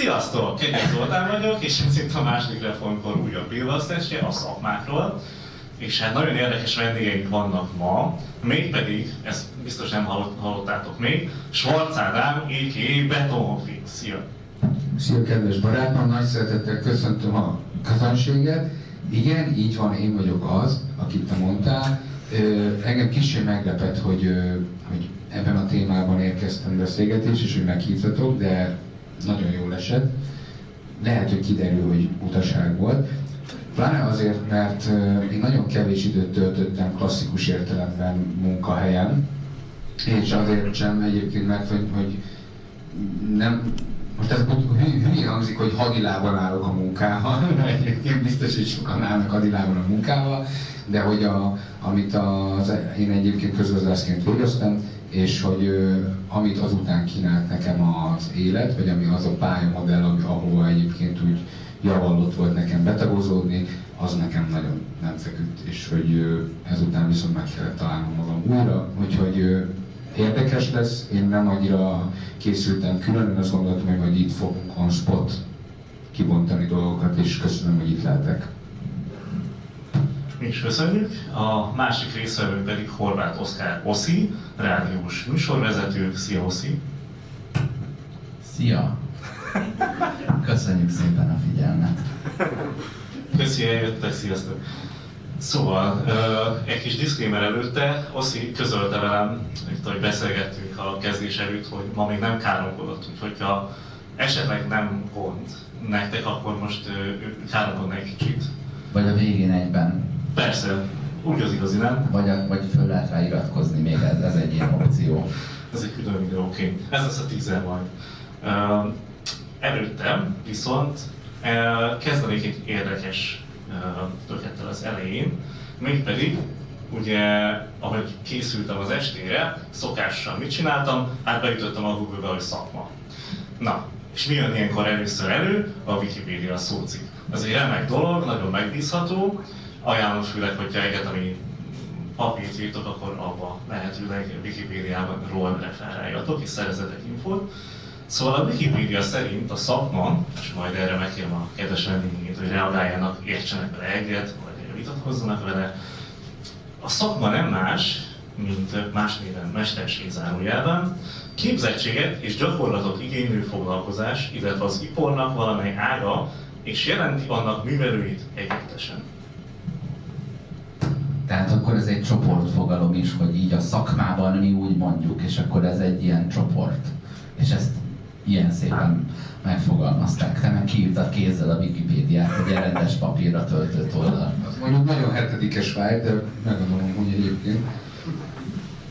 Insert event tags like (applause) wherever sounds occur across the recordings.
Sziasztok! Kegyes Zoltán vagyok, és ez itt a második reformkor újabb pillasztásja a szakmákról. És hát nagyon érdekes vendégeink vannak ma, mégpedig, ezt biztos nem hallottátok még, Schwarz Ádám, a.k.a. Betonhofi. Szia! Szia, kedves barátom, nagy szeretettel köszöntöm a közönséget. Igen, így van, én vagyok az, akit te mondtál. Engem kicsit meglepett, hogy, hogy ebben a témában érkeztem beszélgetés, és hogy meghívtatok, de nagyon jól esett. Lehet, hogy kiderül, hogy utaság volt. Pláne azért, mert én nagyon kevés időt töltöttem klasszikus értelemben munkahelyen, és azért sem egyébként, mert hogy, hogy nem, most ez hülye hangzik, hogy hadilában állok a munkával, (laughs) egyébként biztos, hogy sokan állnak hadilában a munkával, de hogy a, amit az, én egyébként közgazdászként végeztem, és hogy amit azután kínált nekem az élet, vagy ami az a pályamodell, ami, ahova egyébként úgy javallott volt nekem betagozódni, az nekem nagyon nem feküdt, és hogy ezután viszont meg kellett találnom magam újra, úgyhogy érdekes lesz, én nem annyira készültem külön, azt gondoltam, hogy majd itt fogunk on spot kibontani dolgokat, és köszönöm, hogy itt lehetek. Mi is köszönjük. A másik részvevő pedig Horváth Oszkár Oszi, rádiós műsorvezető. Szia Oszi! Szia! Köszönjük szépen a figyelmet! Köszi, eljöttek, sziasztok! Szóval, egy kis diszklémer előtte, Oszi közölte velem, hogy beszélgettünk a kezdés előtt, hogy ma még nem káromkodott, úgyhogy ha esetleg nem pont nektek, akkor most káromkodna egy kicsit. Vagy a végén egyben. Persze, úgy az igazi, nem? Vagy, a, vagy föl lehet rá iratkozni még, ez, ez egy ilyen opció. ez egy külön videó, oké. Okay. Ez lesz a tízer majd. Uh, előttem viszont uh, kezdenék egy érdekes történettel az elején, mégpedig ugye, ahogy készültem az estére, szokással mit csináltam? Hát beütöttem a Google-be, hogy szakma. Na, és mi jön ilyenkor először elő? A Wikipedia szócik. Ez egy remek dolog, nagyon megbízható, ajánlom főleg, hogyha egyetemi papírt írtok, akkor abba lehetőleg Wikipédiában ról referáljatok és szerezetek infót. Szóval a Wikipedia szerint a szakma, és majd erre megkérem a kedves vendégét, hogy reagáljanak, értsenek vele egyet, vagy vitatkozzanak vele, a szakma nem más, mint más néven mesterség zárójában, képzettséget és gyakorlatot igénylő foglalkozás, illetve az ipornak valamely ága, és jelenti annak művelőit együttesen. Tehát akkor ez egy csoportfogalom is, hogy így a szakmában mi úgy mondjuk, és akkor ez egy ilyen csoport. És ezt ilyen szépen megfogalmazták. Te meg kiírtad kézzel a Wikipédiát, egy rendes papírra töltött oldal. Az mondjuk nagyon hetedikes vágy, de megadom, hogy egyébként.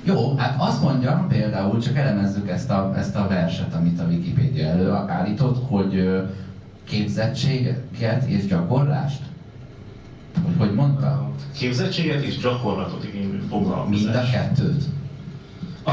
Jó, hát azt mondjam például, csak elemezzük ezt a, ezt a verset, amit a Wikipédia előállított, hogy képzettséget és gyakorlást? Hogy hogy mondta? Képzettséget és gyakorlatot igénylő foglalkozás. Mind a kettőt? A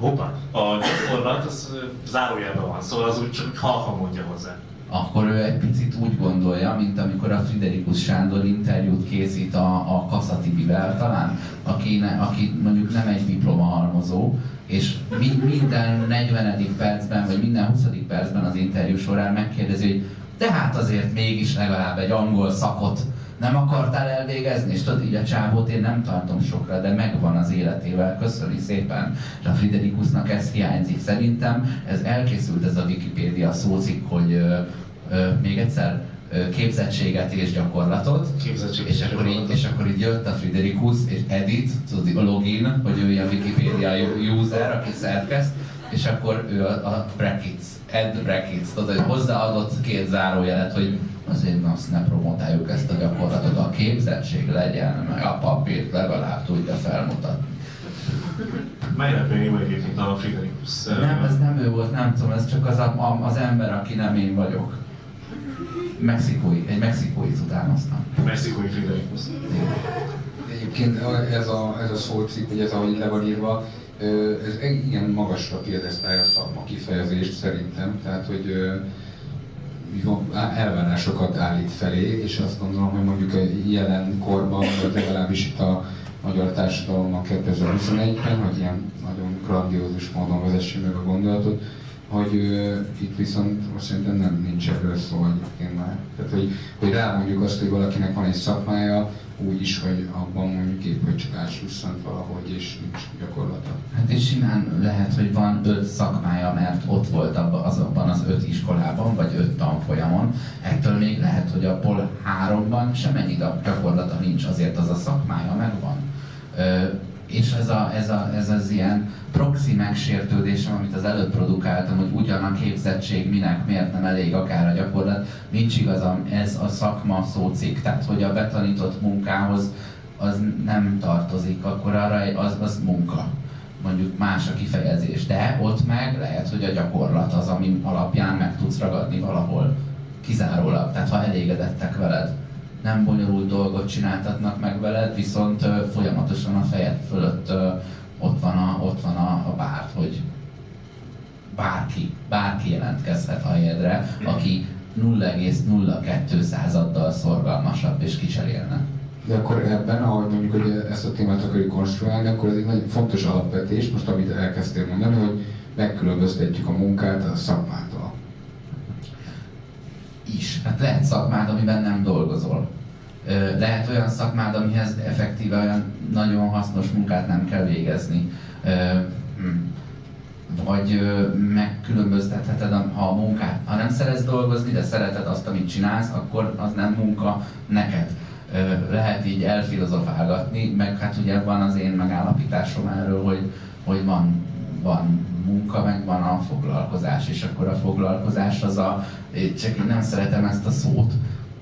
hoppá, a gyakorlat az zárójelben van, szóval az úgy csak halkan mondja hozzá. Akkor ő egy picit úgy gondolja, mint amikor a Friderikus Sándor interjút készít a, a Kasszatibivel talán, aki, ne, aki mondjuk nem egy diplomahalmozó, és mi, minden 40. percben, vagy minden 20. percben az interjú során megkérdezi, hogy de hát azért mégis legalább egy angol szakot nem akartál elvégezni, és tudod, így a csávót én nem tartom sokra, de megvan az életével, köszöni szépen. És a Friderikusnak ez hiányzik. Szerintem ez elkészült ez a Wikipédia szózik, hogy ö, ö, még egyszer képzettséget és gyakorlatot, Képzettség és, akkor így, és akkor így jött a Friderikus, és edit, tudod, a login, hogy ő a Wikipedia user, aki szerkeszt, és akkor ő a, a brackets, add brackets, tudod, hogy hozzáadott két zárójelet, hogy azért azt ne promotáljuk ezt a gyakorlatot, a képzettség legyen, meg a papírt legalább tudja felmutatni. Meglepően vagy egyébként a Friderikus. Nem, ez nem ő volt, nem tudom, ez csak az, a, az ember, aki nem én vagyok. Mexikói, egy mexikói utánoztam. Mexikói Friderikus. Egyébként ez a, ez a szócikk, vagy ez ahogy le van írva, ez igen magasra piedesztálja a szakma kifejezést szerintem, tehát hogy elvárásokat állít felé, és azt gondolom, hogy mondjuk a jelen korban, legalábbis itt a magyar társadalomnak 2021-ben, hogy ilyen nagyon grandiózus módon vezesse meg a gondolatot, hogy uh, itt viszont most szerintem nem nincs erről szó egyébként már. Tehát, hogy, hogy rámondjuk azt, hogy valakinek van egy szakmája, úgy is, hogy abban mondjuk épp, hogy csak átsusszant valahogy, és nincs gyakorlata. Hát és simán lehet, hogy van öt szakmája, mert ott volt abban, azokban az öt iskolában, vagy öt tanfolyamon. Ettől még lehet, hogy a POL háromban semennyi gyakorlata nincs, azért az a szakmája megvan. Ö, és ez, a, ez, a, ez az ilyen proxy megsértődésem, amit az előbb produkáltam, hogy ugyan a képzettség minek, miért nem elég akár a gyakorlat, nincs igazam, ez a szakma szócik, tehát hogy a betanított munkához az nem tartozik, akkor arra az, az munka. Mondjuk más a kifejezés, de ott meg lehet, hogy a gyakorlat az, ami alapján meg tudsz ragadni valahol kizárólag, tehát ha elégedettek veled nem bonyolult dolgot csináltatnak meg veled, viszont folyamatosan a fejed fölött ott van a, ott van a, a bárt, hogy bárki, bárki jelentkezhet a helyedre, aki 0,02 századdal szorgalmasabb és kicserélne. De akkor ebben, ahogy mondjuk, hogy ezt a témát akarjuk konstruálni, akkor ez egy nagyon fontos alapvetés, most amit elkezdtél mondani, hogy megkülönböztetjük a munkát a szakmától is. Hát lehet szakmád, amiben nem dolgozol. Lehet olyan szakmád, amihez effektíve olyan nagyon hasznos munkát nem kell végezni. Hm. Vagy megkülönböztetheted, ha a munkát, ha nem szeretsz dolgozni, de szereted azt, amit csinálsz, akkor az nem munka neked. Lehet így elfilozofálgatni, meg hát ugye van az én megállapításom erről, hogy, hogy van, van munka, meg van a foglalkozás, és akkor a foglalkozás az a, csak én nem szeretem ezt a szót,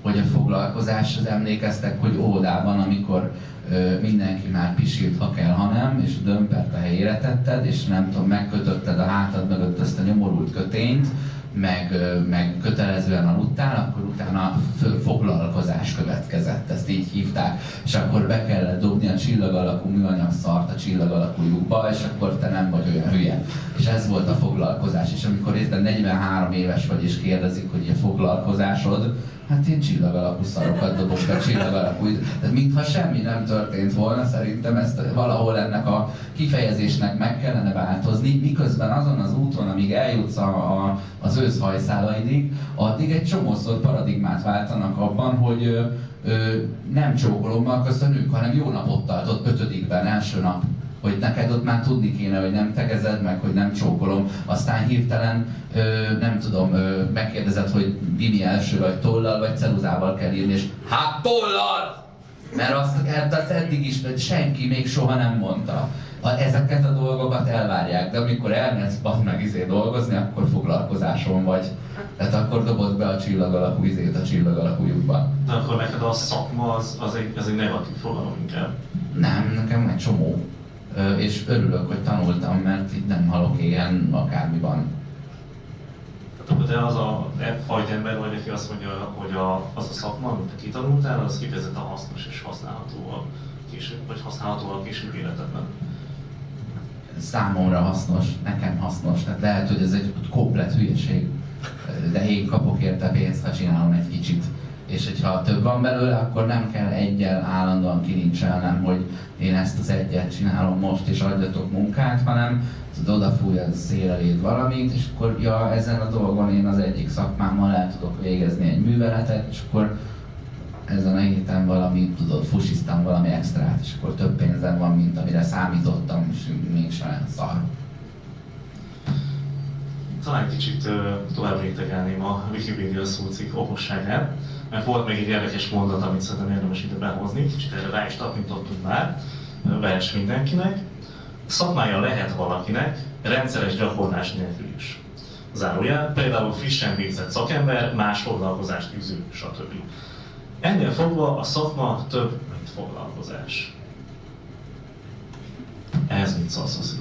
hogy a foglalkozás, az emlékeztek, hogy óvodában, amikor ö, mindenki már pisilt, ha kell, ha nem, és dömpert a helyére tetted, és nem tudom, megkötötted a hátad mögött ezt a nyomorult kötényt, meg, meg kötelezően aludtál, akkor utána foglalkozás következett, ezt így hívták, és akkor be kellett dobni a csillag alakú műanyag szart a csillag alakú lyukba, és akkor te nem vagy olyan hülye. És ez volt a foglalkozás, és amikor érted 43 éves vagy, és kérdezik, hogy a foglalkozásod, hát én csillag alapú szarokat dobok be, csillag alapú. Tehát mintha semmi nem történt volna, szerintem ezt valahol ennek a kifejezésnek meg kellene változni, miközben azon az úton, amíg eljutsz a, a, az őszhajszálaidig, addig egy csomószor paradigmát váltanak abban, hogy ö, ö, nem csókolommal köszönünk, hanem jó napot tartott ötödikben, első nap hogy neked ott már tudni kéne, hogy nem tegezed meg, hogy nem csókolom, aztán hirtelen, ö, nem tudom, ö, megkérdezed, hogy Dini első vagy tollal, vagy ceruzával kell írni, és hát tollal! Mert azt, hát azt eddig is senki még soha nem mondta. A, ezeket a dolgokat elvárják, de amikor elmész meg izé dolgozni, akkor foglalkozáson vagy. Tehát akkor dobod be a csillag alakú izét a csillag alakú lyukba. De akkor neked a szakma az, az, egy, az egy negatív fogalom inkább. Nem, nekem egy csomó és örülök, hogy tanultam, mert itt nem halok ilyen akármi van. Tehát te az a fajta ember vagy, aki azt mondja, hogy a, az a szakma, amit te kitanultál, az kifejezetten hasznos és használható a később, vagy használható a később életedben. Számomra hasznos, nekem hasznos. Tehát lehet, hogy ez egy komplet hülyeség, de én kapok érte pénzt, ha csinálom egy kicsit és hogyha több van belőle, akkor nem kell egyel állandóan kilincselnem, hogy én ezt az egyet csinálom most, és adjatok munkát, hanem tudod, odafúj a szél eléd valamit, és akkor ja, ezen a dolgon én az egyik szakmámmal el tudok végezni egy műveletet, és akkor ezen a héten valami, tudod, fusisztam valami extrát, és akkor több pénzem van, mint amire számítottam, és mégsem szar. Talán kicsit uh, tovább rétegelném a Wikipedia szócik okosságát mert volt még egy érdekes mondat, amit szerintem érdemes ide behozni, kicsit erre rá is tapintottunk már, vers mindenkinek. Szakmája lehet valakinek, rendszeres gyakorlás nélkül is. Zárójel, például frissen végzett szakember, más foglalkozást űző, stb. Ennél fogva a szakma több, mint foglalkozás. Ehhez mit szólsz,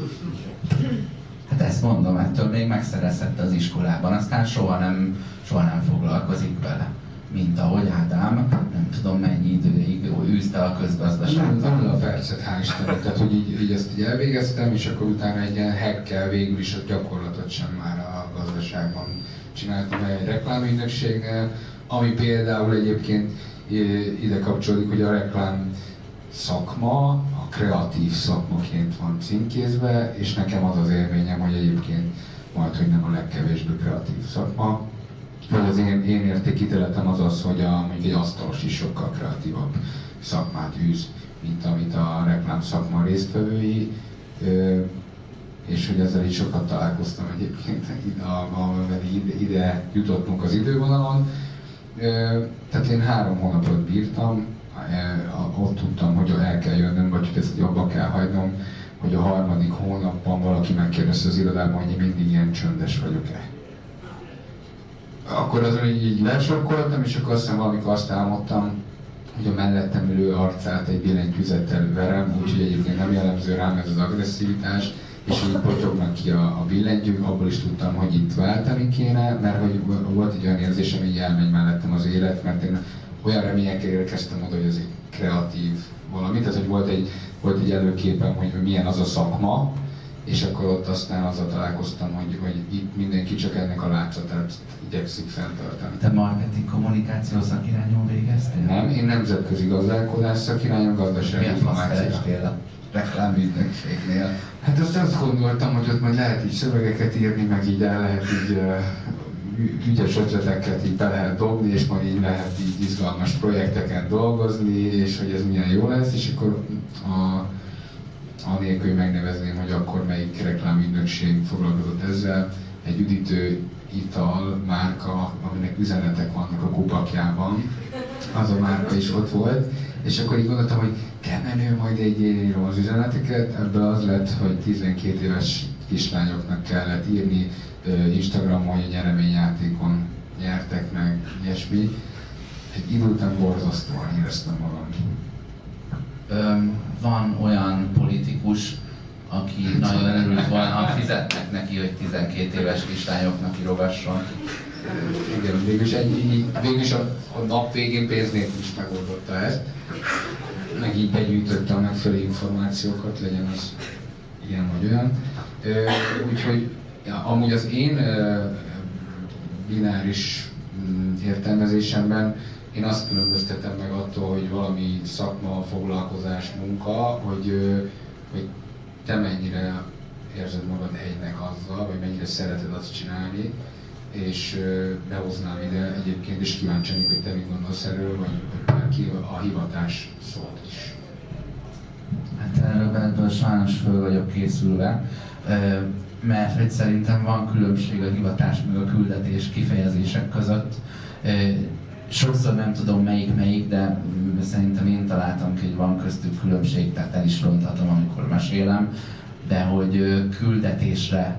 Hát ezt mondom, ettől még megszerezhette az iskolában, aztán soha nem, soha nem foglalkozik vele mint ahogy Ádám, nem tudom mennyi időig űzte a közgazdaságban. Nem, a percet, hál' Istennek, tehát hogy így, így ezt így elvégeztem, és akkor utána egy ilyen hackkel végül is a gyakorlatot sem már a gazdaságban csináltam egy reklámügynökségnél, ami például egyébként ide kapcsolódik, hogy a reklám szakma, a kreatív szakmaként van címkézve, és nekem az az élményem, hogy egyébként majd, hogy nem a legkevésbé kreatív szakma. Vagy az én, én értékítéletem az az, hogy a, mondjuk egy asztalos is sokkal kreatívabb szakmát űz, mint amit a reklám szakma résztvevői, és hogy ezzel is sokat találkoztam egyébként, ide, ide, ide jutottunk az idővonalon. Tehát én három hónapot bírtam, ott tudtam, hogy el kell jönnöm, vagy hogy ezt abba kell hagynom, hogy a harmadik hónapban valaki megkérdezte az irodában, hogy én mindig ilyen csöndes vagyok-e. Akkor azon így, így lesokkoltam, és akkor aztán valamikor azt álmodtam, hogy a mellettem ülő arcát egy billentyűzettel verem, úgyhogy egyébként nem jellemző rám ez az agresszivitás, és így potyognak ki a, a billentyűk, abból is tudtam, hogy itt váltani kéne, mert hogy volt egy olyan érzésem, hogy elmegy mellettem az élet, mert én olyan reményekkel érkeztem oda, hogy ez egy kreatív valami, tehát hogy volt egy, volt egy előképem, hogy milyen az a szakma, és akkor ott aztán azzal találkoztam, hogy, hogy itt mindenki csak ennek a látszatát igyekszik fenntartani. Te marketing kommunikáció szakirányon végeztél? Nem, én nemzetközi gazdálkodás szakirányon gazdasági információ reklámügynökségnél. Hát azt azt gondoltam, hogy ott majd lehet így szövegeket írni, meg így el lehet így ügyes ötleteket így be lehet dobni, és majd így lehet így izgalmas projekteken dolgozni, és hogy ez milyen jó lesz, és akkor a, anélkül, hogy megnevezném, hogy akkor melyik reklámügynökség foglalkozott ezzel, egy üdítő ital márka, aminek üzenetek vannak a kupakjában, az a márka is ott volt, és akkor így gondoltam, hogy kell majd egy írom az üzeneteket, ebből az lett, hogy 12 éves kislányoknak kellett írni Instagramon, hogy nyereményjátékon nyertek meg, ilyesmi. Egy idő után borzasztóan éreztem magam. Van olyan politikus, aki nagyon örült volna, ha fizetnek neki, hogy 12 éves kislányoknak írogasson. Igen, végülis, egy, végülis a, a nap végén pénz is megoldotta ezt. Meg így begyűjtötte a megfelelő információkat, legyen az ilyen vagy olyan. Úgyhogy ja, amúgy az én bináris mm, értelmezésemben én azt különböztetem meg attól, hogy valami szakma, foglalkozás, munka, hogy, hogy te mennyire érzed magad egynek azzal, vagy mennyire szereted azt csinálni, és behoznám ide egyébként, és kíváncsi hogy te mit gondolsz erről, vagy, bárki a hivatás szólt is. Hát erről, ebből sajnos föl vagyok készülve, mert hogy szerintem van különbség a hivatás meg a küldetés kifejezések között. Sokszor nem tudom melyik melyik, de szerintem én találtam ki, hogy van köztük különbség, tehát el is ronthatom, amikor mesélem, de hogy küldetésre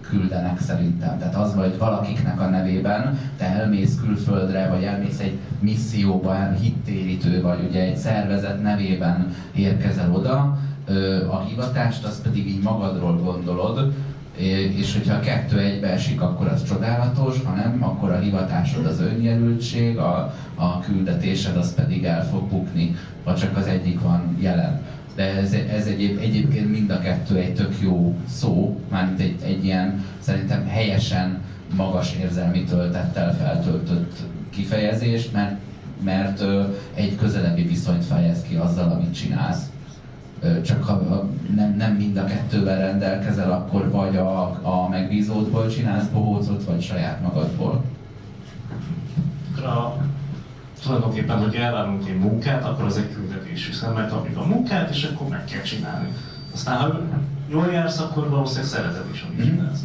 küldenek szerintem. Tehát az vagy valakiknek a nevében, te elmész külföldre, vagy elmész egy misszióba, hittérítő vagy, ugye egy szervezet nevében érkezel oda, a hivatást, azt pedig így magadról gondolod, és hogyha a kettő egybeesik, akkor az csodálatos, ha nem, akkor a hivatásod az önjelöltség, a, a küldetésed az pedig el fog bukni, vagy csak az egyik van jelen de ez, ez egyéb, egyébként mind a kettő egy tök jó szó, mármint egy, egy ilyen szerintem helyesen magas érzelmi töltettel feltöltött kifejezés, mert, mert egy közelebbi viszonyt fejez ki azzal, amit csinálsz. Csak ha, nem, nem mind a kettővel rendelkezel, akkor vagy a, a megbízódból csinálsz bohócot, vagy saját magadból. A tulajdonképpen, hogy elvárunk egy munkát, akkor az egy küldetés, hiszen megkapjuk a munkát, és akkor meg kell csinálni. Aztán, ha jól jársz, akkor valószínűleg szereted is, amit mhm. csinálsz.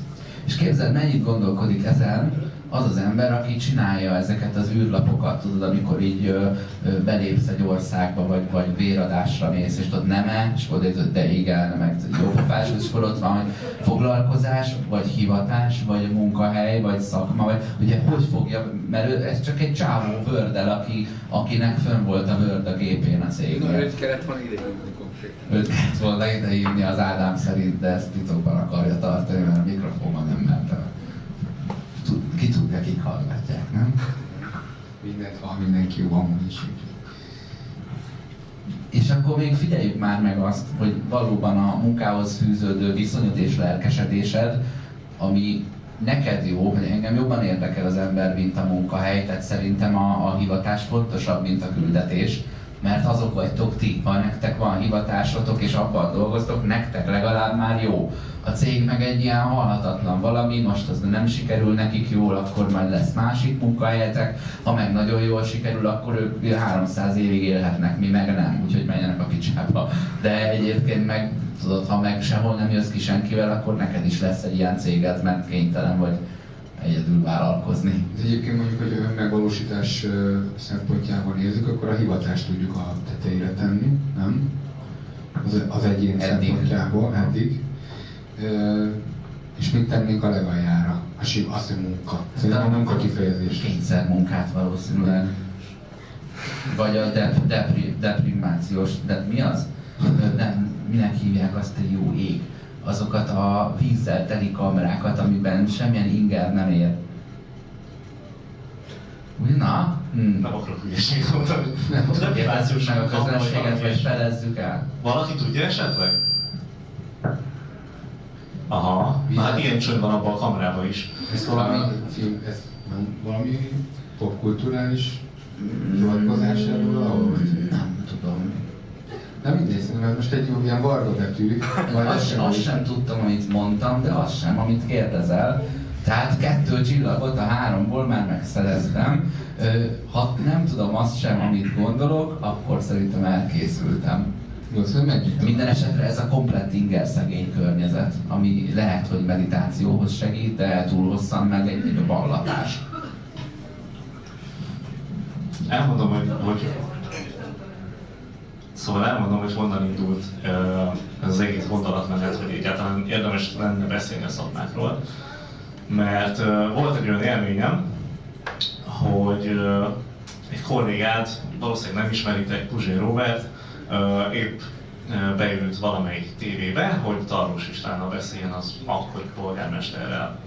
És képzeld, mennyit gondolkodik ezen, az az ember, aki csinálja ezeket az űrlapokat, tudod, amikor így ö, ö, belépsz egy országba, vagy, vagy véradásra mész, és tudod neme, és akkor de igen, meg jó pofás, és akkor ott van, hogy foglalkozás, vagy hivatás, vagy munkahely, vagy szakma, vagy ugye hogy fogja, mert ez csak egy csávó vördel, aki, akinek fönn volt a vörd a gépén a cégben. Na, őt kellett volna idehívni konkrétan. Őt kellett volna idehívni az Ádám szerint, de ezt titokban akarja tartani, mert a mikrofonban nem mentem ki tudja, kik hallgatják, nem? Mindent hall mindenki jó amúgy is. És akkor még figyeljük már meg azt, hogy valóban a munkához fűződő viszonyod és lelkesedésed, ami neked jó, hogy engem jobban érdekel az ember, mint a munkahely, tehát szerintem a, a hivatás fontosabb, mint a küldetés. mert azok vagytok ti. Ha nektek van hivatásotok és abban dolgoztok, nektek legalább már jó. A cég meg egy ilyen halhatatlan valami, most az nem sikerül nekik jól, akkor majd lesz másik munkahelyetek, ha meg nagyon jól sikerül, akkor ők 300 évig élhetnek, mi meg nem, úgyhogy menjenek a picsába. De egyébként meg, tudod, ha meg sehol nem jössz ki senkivel, akkor neked is lesz egy ilyen céged, mert kénytelen vagy egyedül vállalkozni. Egyébként mondjuk, hogy a megvalósítás szempontjában nézzük, akkor a hivatást tudjuk a tetejére tenni, nem? Az, az egyén eddig. szempontjából, eddig. És mit tennénk a legaljára? A sim, azt, hogy munka. Szerintem a munka kifejezés. Kényszer munkát valószínűleg. Vagy a dep, depri, deprimációs, de mi az? Nem, minek hívják azt, hogy jó ég? azokat a vízzel teli kamerákat, amiben semmilyen inger nem ér. Na? Hmm. Nem akarok hülyeséget mondani. Nem, kérdezzük meg a közönséget, vagy felezzük el. Valaki tudja esetleg? Aha, hát ilyen csönd van abban a kamerában is. Ez valami film, ez nem valami popkulturális hivatkozás erről Nem tudom. Nem mindegy, szerintem most egy ilyen varga betű. Azt, sem, azt sem tudtam, amit mondtam, de azt sem, amit kérdezel. Tehát kettő csillagot a háromból már megszereztem. Ha nem tudom azt sem, amit gondolok, akkor szerintem elkészültem. Minden esetre ez a komplett inger szegény környezet, ami lehet, hogy meditációhoz segít, de túl hosszan meg egy, egy ballatás. Elmondom, hogy, hogy Szóval elmondom, hogy honnan indult ez az egész gondolatmenet, hogy egyáltalán érdemes lenne beszélni a szakmákról. Mert volt egy olyan élményem, hogy egy kollégát, valószínűleg nem ismeritek, Puzsé Robert, épp beült valamelyik tévébe, hogy Tarlós Istvánnal beszéljen az akkori polgármesterrel.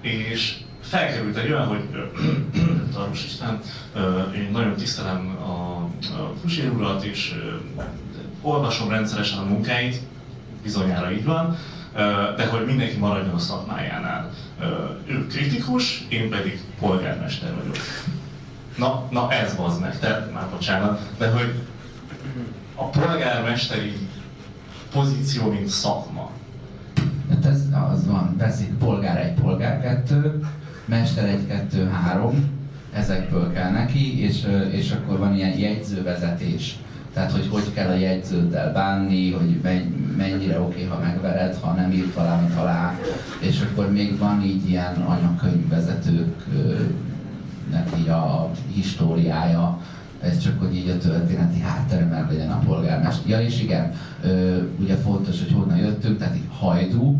És felkerült egy olyan, hogy (clears throat) Tarus István, én nagyon tisztelem a, a urat, és olvasom rendszeresen a munkáit, bizonyára így van, de hogy mindenki maradjon a szakmájánál. Ő kritikus, én pedig polgármester vagyok. Na, na ez az meg, te már bocsánat, de hogy a polgármesteri pozíció, mint szakma. Hát ez az van, veszik polgár egy, polgár kettő, mester 1, 2, 3, ezekből kell neki, és, és akkor van ilyen jegyzővezetés. Tehát, hogy hogy kell a jegyződdel bánni, hogy mennyire oké, ha megvered, ha nem írt valamit alá. És akkor még van így ilyen anyakönyvvezetőknek így a históriája, ez csak, hogy így a történeti háttere legyen a polgármester. Ja, és igen, ugye fontos, hogy honnan jöttünk, tehát így hajdú,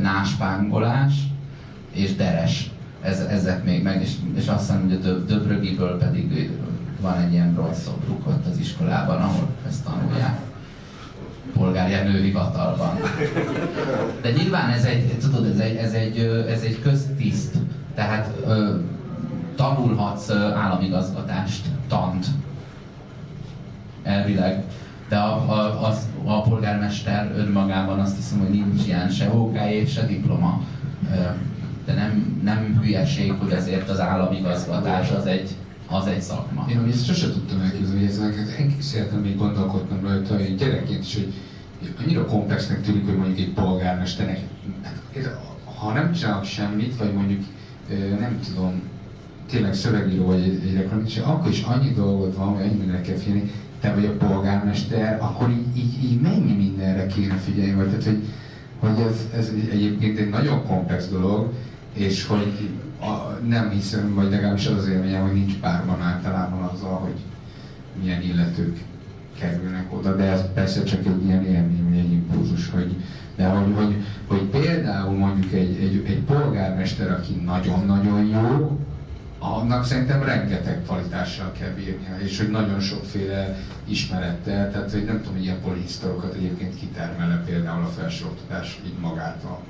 náspángolás, és Deres. Ez, ezek még meg, és, és azt hiszem, hogy a Döb, Döbrögiből pedig van egy ilyen bronzszobruk ott az iskolában, ahol ezt tanulják polgárjenő hivatalban. De nyilván ez egy, tudod, ez egy, ez egy, ez egy köztiszt, tehát ö, tanulhatsz államigazgatást, tant, elvileg. De a, a, az, a polgármester önmagában azt hiszem, hogy nincs ilyen se OK se diploma de nem, nem hülyeség, hogy ezért az államigazgatás az egy, az egy szakma. Én ezt sose tudtam elképzelni, hogy ezek egész életem még gondolkodtam rajta, hogy gyerekként is, hogy annyira komplexnek tűnik, hogy mondjuk egy polgármesternek, hát, ha nem csinálok semmit, vagy mondjuk nem tudom, tényleg szövegíró vagy egy, reklamista, akkor is annyi dolgod van, hogy annyi mindenre kell figyelni, te vagy a polgármester, akkor így, így, így mennyi mindenre kéne figyelni, vagy tehát, hogy, hogy ez, ez egyébként egy nagyon komplex dolog, és hogy a, nem hiszem, vagy legalábbis az az élményem, hogy nincs párban általában azzal, hogy milyen illetők kerülnek oda, de ez persze csak egy ilyen élmény, egy impulzus, hogy, de hogy, hogy, hogy például mondjuk egy, egy, egy polgármester, aki nagyon-nagyon jó, annak szerintem rengeteg kvalitással kell bírnia, és hogy nagyon sokféle ismerettel, tehát hogy nem tudom, hogy ilyen polihisztorokat egyébként kitermele például a felsőoktatás így magától.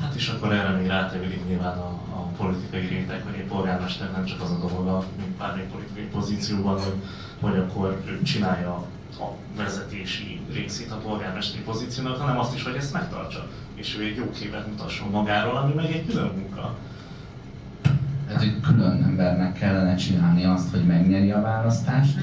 Hát és akkor erre még rátevődik nyilván a, a politikai réteg, hogy egy polgármester nem csak az a dolga, mint bármely politikai pozícióban, hogy, hogy akkor ő csinálja a vezetési részét a polgármesteri pozíciónak, hanem azt is, hogy ezt megtartsa. És ő egy jó képet mutasson magáról, ami meg egy külön munka. Hogy külön embernek kellene csinálni azt, hogy megnyeri a választást,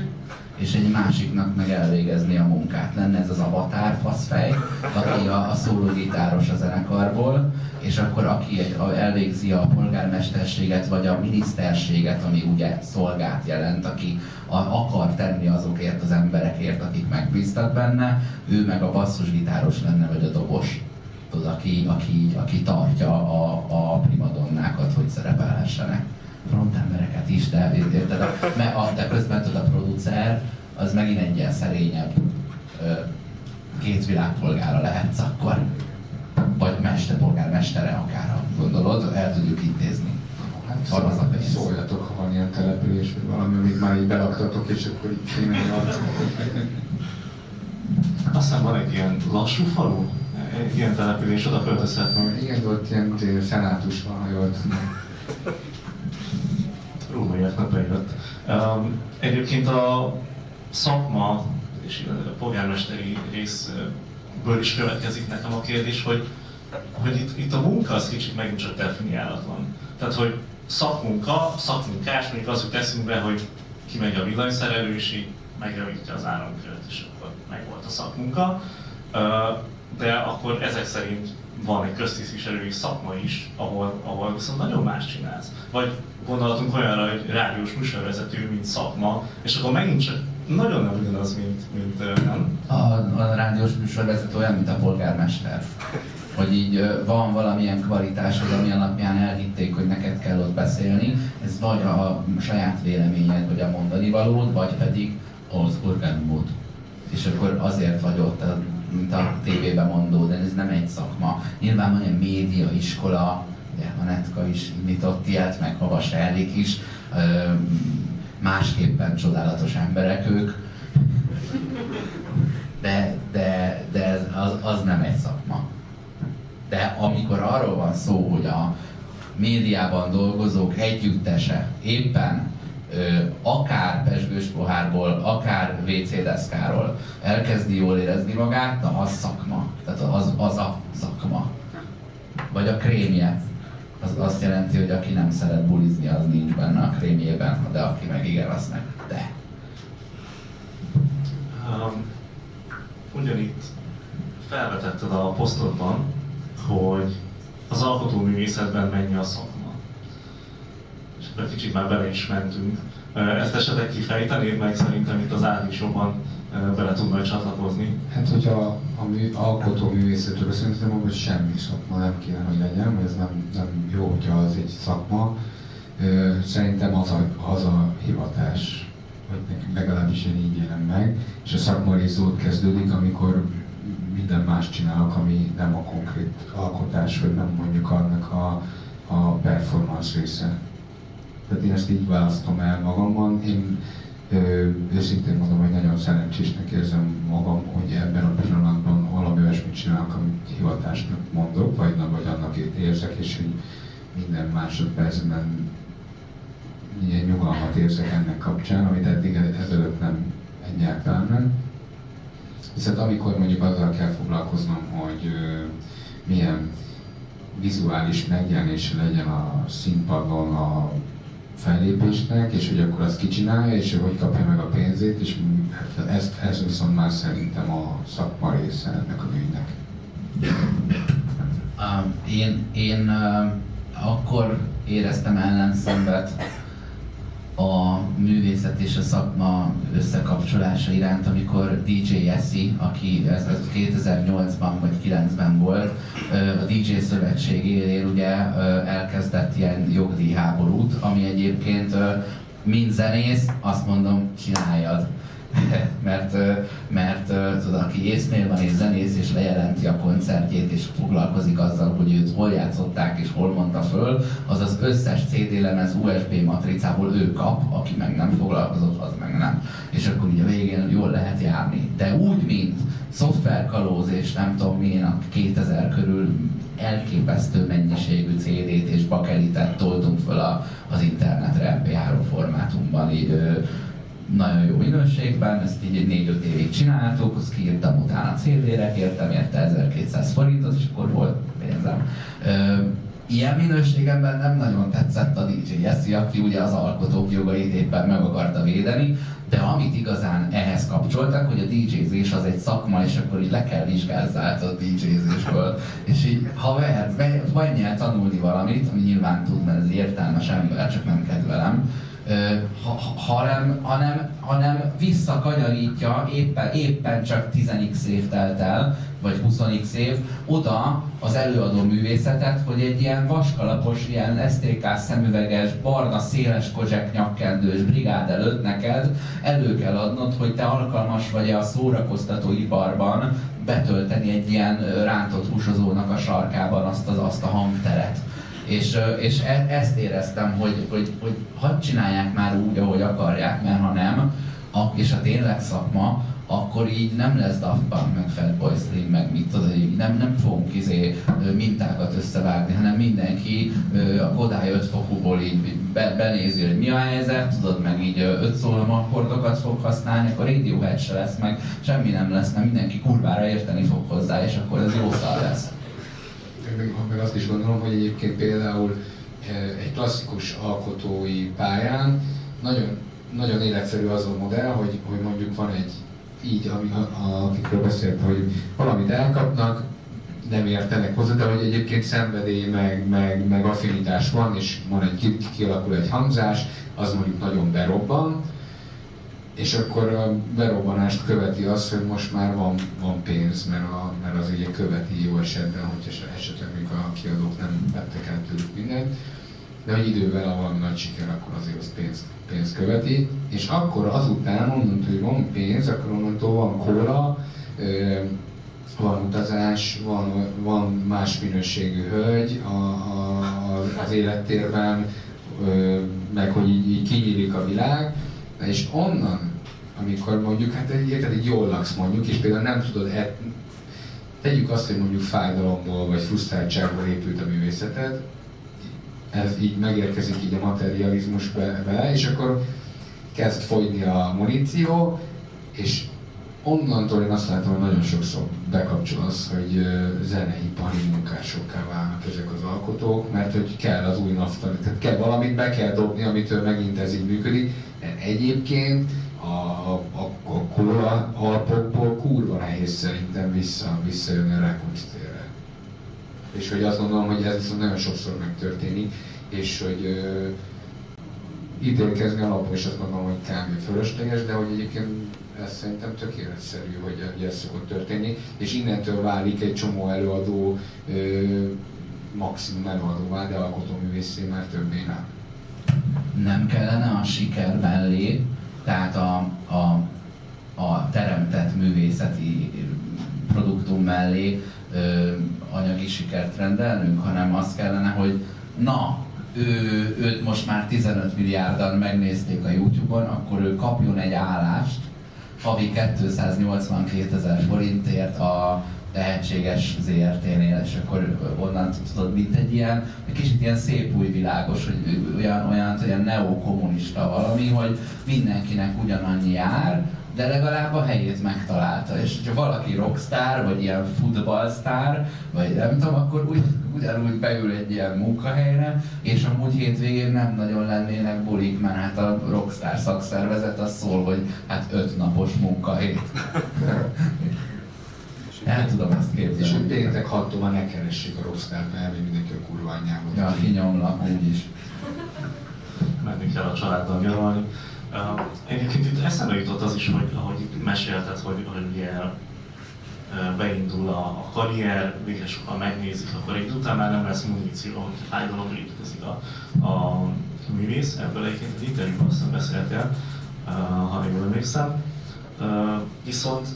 és egy másiknak meg elvégezni a munkát. Lenne ez az avatár faszfej, aki a, a szólógitáros a zenekarból, és akkor aki egy, a, elvégzi a polgármesterséget, vagy a miniszterséget, ami ugye szolgát jelent, aki a, akar tenni azokért az emberekért, akik megbíztak benne, ő meg a basszusgitáros lenne, vagy a dobos. Tudod, aki, aki, aki tartja a, a primadonnákat, hogy szerepelhessenek. Frontembereket is, de érted, a, a, de közben tudod, a producer, az megint egy ilyen szerényebb ö, két világpolgára lehetsz akkor, vagy mesterpolgármestere akár, ha gondolod, el tudjuk intézni. Hát az a pénz. Szóljatok, ha van ilyen település, vagy valami, amit már így belaktatok, és akkor így kéne Aztán van egy ilyen lassú falu, ilyen település, oda költözhetünk. Igen, ott ilyen szenátus van, ha jól tudom rómaiaknak bejött. Um, egyébként a szakma és a polgármesteri részből is következik nekem a kérdés, hogy, hogy itt, itt a munka az kicsit megint csak definiálatlan. Tehát, hogy szakmunka, szakmunkás, mondjuk az jut eszünkbe, hogy kimegy a villanyszerelő, és így megjavítja az áramkört, és akkor meg volt a szakmunka. De akkor ezek szerint van egy köztisztviselői szakma is, ahol, ahol viszont nagyon más csinálsz. Vagy gondoltunk olyanra, hogy rádiós műsorvezető, mint szakma, és akkor megint csak nagyon nem ugyanaz, mint, mint nem? A, a rádiós műsorvezető olyan, mint a polgármester. Hogy így van valamilyen kvalitásod, ami alapján elhitték, hogy neked kell ott beszélni, ez vagy a saját véleményed, vagy a mondani valód, vagy pedig az orgánumod. És akkor azért vagy ott, mint a tévében mondó, de ez nem egy szakma. Nyilván van egy média iskola, ugye Hanetka is nyitott ilyet, meg Havas Erlik is, másképpen csodálatos emberek ők, de, de, de ez, az, az nem egy szakma. De amikor arról van szó, hogy a médiában dolgozók együttese éppen akár pesgős pohárból, akár WC deszkáról elkezdi jól érezni magát, na az szakma. Tehát az, az a szakma. Vagy a krémje az azt jelenti, hogy aki nem szeret bulizni, az nincs benne a krémjében, de aki meg igen, az meg de. Um, ugyanitt felvetetted a posztodban, hogy az alkotóművészetben mennyi a szakma. Akkor kicsit már bele is mentünk. Ezt esetleg kifejtenéd meg, szerintem itt az Ádi is jobban bele tud majd csatlakozni. Hát, hogyha a mű, alkotó művészetről szerintem hogy semmi szakma nem kéne, hogy legyen, mert ez nem, nem jó, hogyha az egy szakma. Szerintem az a, az a hivatás, vagy nekünk legalábbis én így élem meg, és a szakma ott kezdődik, amikor minden más csinálok, ami nem a konkrét alkotás, vagy nem mondjuk annak a, a performance része. Tehát én ezt így választom el magamban. Én őszintén mondom, hogy nagyon szerencsésnek érzem magam, hogy ebben a pillanatban valami olyasmit csinálok, amit hivatásnak mondok, vagy, vagy annak érzek, és hogy minden másodpercben ilyen nyugalmat érzek ennek kapcsán, amit eddig ezelőtt nem egyáltalán nem. Viszont amikor mondjuk azzal kell foglalkoznom, hogy ö, milyen vizuális megjelenése legyen a színpadon a fellépésnek, és hogy akkor azt kicsinálja, és hogy kapja meg a pénzét, és hát ez, ez viszont már szerintem a szakma része ennek a műnek. Um, én, én uh, akkor éreztem ellenszenvet a művészet és a szakma összekapcsolása iránt, amikor DJ Essi, aki ez, ez 2008-ban vagy 2009-ben volt, a DJ Szövetség élén ugye elkezdett ilyen jogdíjháborút, ami egyébként mint zenész, azt mondom, csináljad (laughs) mert, mert tudod, aki észnél van és zenész és lejelenti a koncertjét és foglalkozik azzal, hogy őt hol játszották és hol mondta föl, az az összes CD lemez USB matricából ő kap, aki meg nem foglalkozott, az meg nem. És akkor ugye végén jól lehet járni. De úgy, mint szoftverkalóz és nem tudom milyen a 2000 körül elképesztő mennyiségű CD-t és bakelitet toltunk föl a, az internetre MP3 formátumban, így, nagyon jó minőségben, ezt így 4-5 évig csináltuk, azt kiírtam utána CD-re, kértem érte 1200 forintot, és akkor volt pénzem. Ö, Ilyen minőségemben nem nagyon tetszett a DJ Jesse, aki ugye az alkotók jogait éppen meg akarta védeni, de amit igazán ehhez kapcsoltak, hogy a DJ-zés az egy szakma, és akkor így le kell vizsgázzát a DJ-zésből. És így, haver, menj el tanulni valamit, ami nyilván tud, mert ez értelmes ember, csak nem kedvelem, ha, hanem, hanem, hanem visszakanyarítja éppen, éppen csak 10x év telt el, vagy 20x év, oda az előadó művészetet, hogy egy ilyen vaskalapos, ilyen STK szemüveges, barna, széles kozsek nyakkendős brigád előtt neked elő kell adnod, hogy te alkalmas vagy-e a szórakoztató iparban betölteni egy ilyen rántott húsozónak a sarkában azt, az, azt a hangteret. És, és e, ezt éreztem, hogy, hogy, hogy hadd csinálják már úgy, ahogy akarják, mert ha nem, a, és a tényleg szakma, akkor így nem lesz Daft Punk, meg Fatboy Slim, meg mit tudod, így nem, nem fogunk izé mintákat összevágni, hanem mindenki a Kodály 5 fokúból így be, benézi, hogy mi a helyzet, tudod, meg így 5 szólamakkordokat fog használni, akkor Radiohead se lesz, meg semmi nem lesz, mert mindenki kurvára érteni fog hozzá, és akkor ez jó szar lesz meg, azt is gondolom, hogy egyébként például eh, egy klasszikus alkotói pályán nagyon, nagyon életszerű az a modell, hogy, hogy mondjuk van egy így, ami, a, a, akikről beszélt, hogy valamit elkapnak, nem értenek hozzá, de hogy egyébként szenvedély, meg, meg, meg affinitás van, és van egy, kialakul egy hangzás, az mondjuk nagyon berobban, és akkor a berobbanást követi az, hogy most már van, van pénz, mert, a, mert az ugye követi jó esetben, hogyha esetleg még a kiadók nem vettek el tőlük mindent, de hogy idővel, a valami nagy siker, akkor azért az pénz, pénz követi, és akkor azután, onnantól, hogy van pénz, akkor onnantól van kóla, van utazás, van, van más minőségű hölgy a, a, az élettérben, meg hogy így, így kinyílik a világ, és onnan, amikor mondjuk, hát érted, egy jól laksz mondjuk, és például nem tudod, et, tegyük azt, hogy mondjuk fájdalomból vagy frusztráltságból épült a művészeted, ez így megérkezik így a materializmus be, és akkor kezd fogyni a muníció, és onnantól én azt látom, hogy nagyon sokszor bekapcsol az, hogy zeneipari munkásokká válnak ezek az alkotók, mert hogy kell az új nafta, tehát kell valamit be kell dobni, amitől megint ez így működik. De egyébként a, a, a, kóla alpokból kurva nehéz szerintem vissza, visszajönni a rekonstérre. És hogy azt gondolom, hogy ez viszont nagyon sokszor megtörténik, és hogy ö, ítélkezni alapból is azt gondolom, hogy kb. fölösleges, de hogy egyébként ez szerintem tök életszerű, hogy, hogy ez szokott történni, és innentől válik egy csomó előadó ö, maximum előadóvá, de alkotóművészé már többé nem. Nem kellene a siker mellé, tehát a, a, a teremtett művészeti produktum mellé ö, anyagi sikert rendelnünk, hanem az kellene, hogy na, ő, őt most már 15 milliárdan megnézték a Youtube-on, akkor ő kapjon egy állást, havi 282 ezer forintért a tehetséges ZRT-nél, és akkor onnan tudod, mint egy ilyen, egy kicsit ilyen szép új világos, hogy olyan, olyan, olyan neokommunista valami, hogy mindenkinek ugyanannyi jár, de legalább a helyét megtalálta. És ha valaki rockstar, vagy ilyen futballsztár, vagy nem tudom, akkor úgy, ugyanúgy beül egy ilyen munkahelyre, és amúgy hétvégén nem nagyon lennének bulik, mert hát a rockstar szakszervezet az szól, hogy hát öt napos munkahét. (laughs) El tudom ezt képzelni. És hogy péntek hattól már ne keressék a rockstar, mert elmegy mindenki a kurva anyjába. Ja, kinyomlak úgyis. Menni kell a családdal nyaralni. Uh, egyébként itt eszembe jutott az is, hogy ahogy itt mesélted, hogy, hogy ugye beindul a, a karrier, végre sokan megnézik, akkor egy után már nem lesz muníció, hogy fájdalom létezik a, a művész. Ebből egyébként egy interjúban aztán beszéltél, uh, ha jól emlékszem. Uh, viszont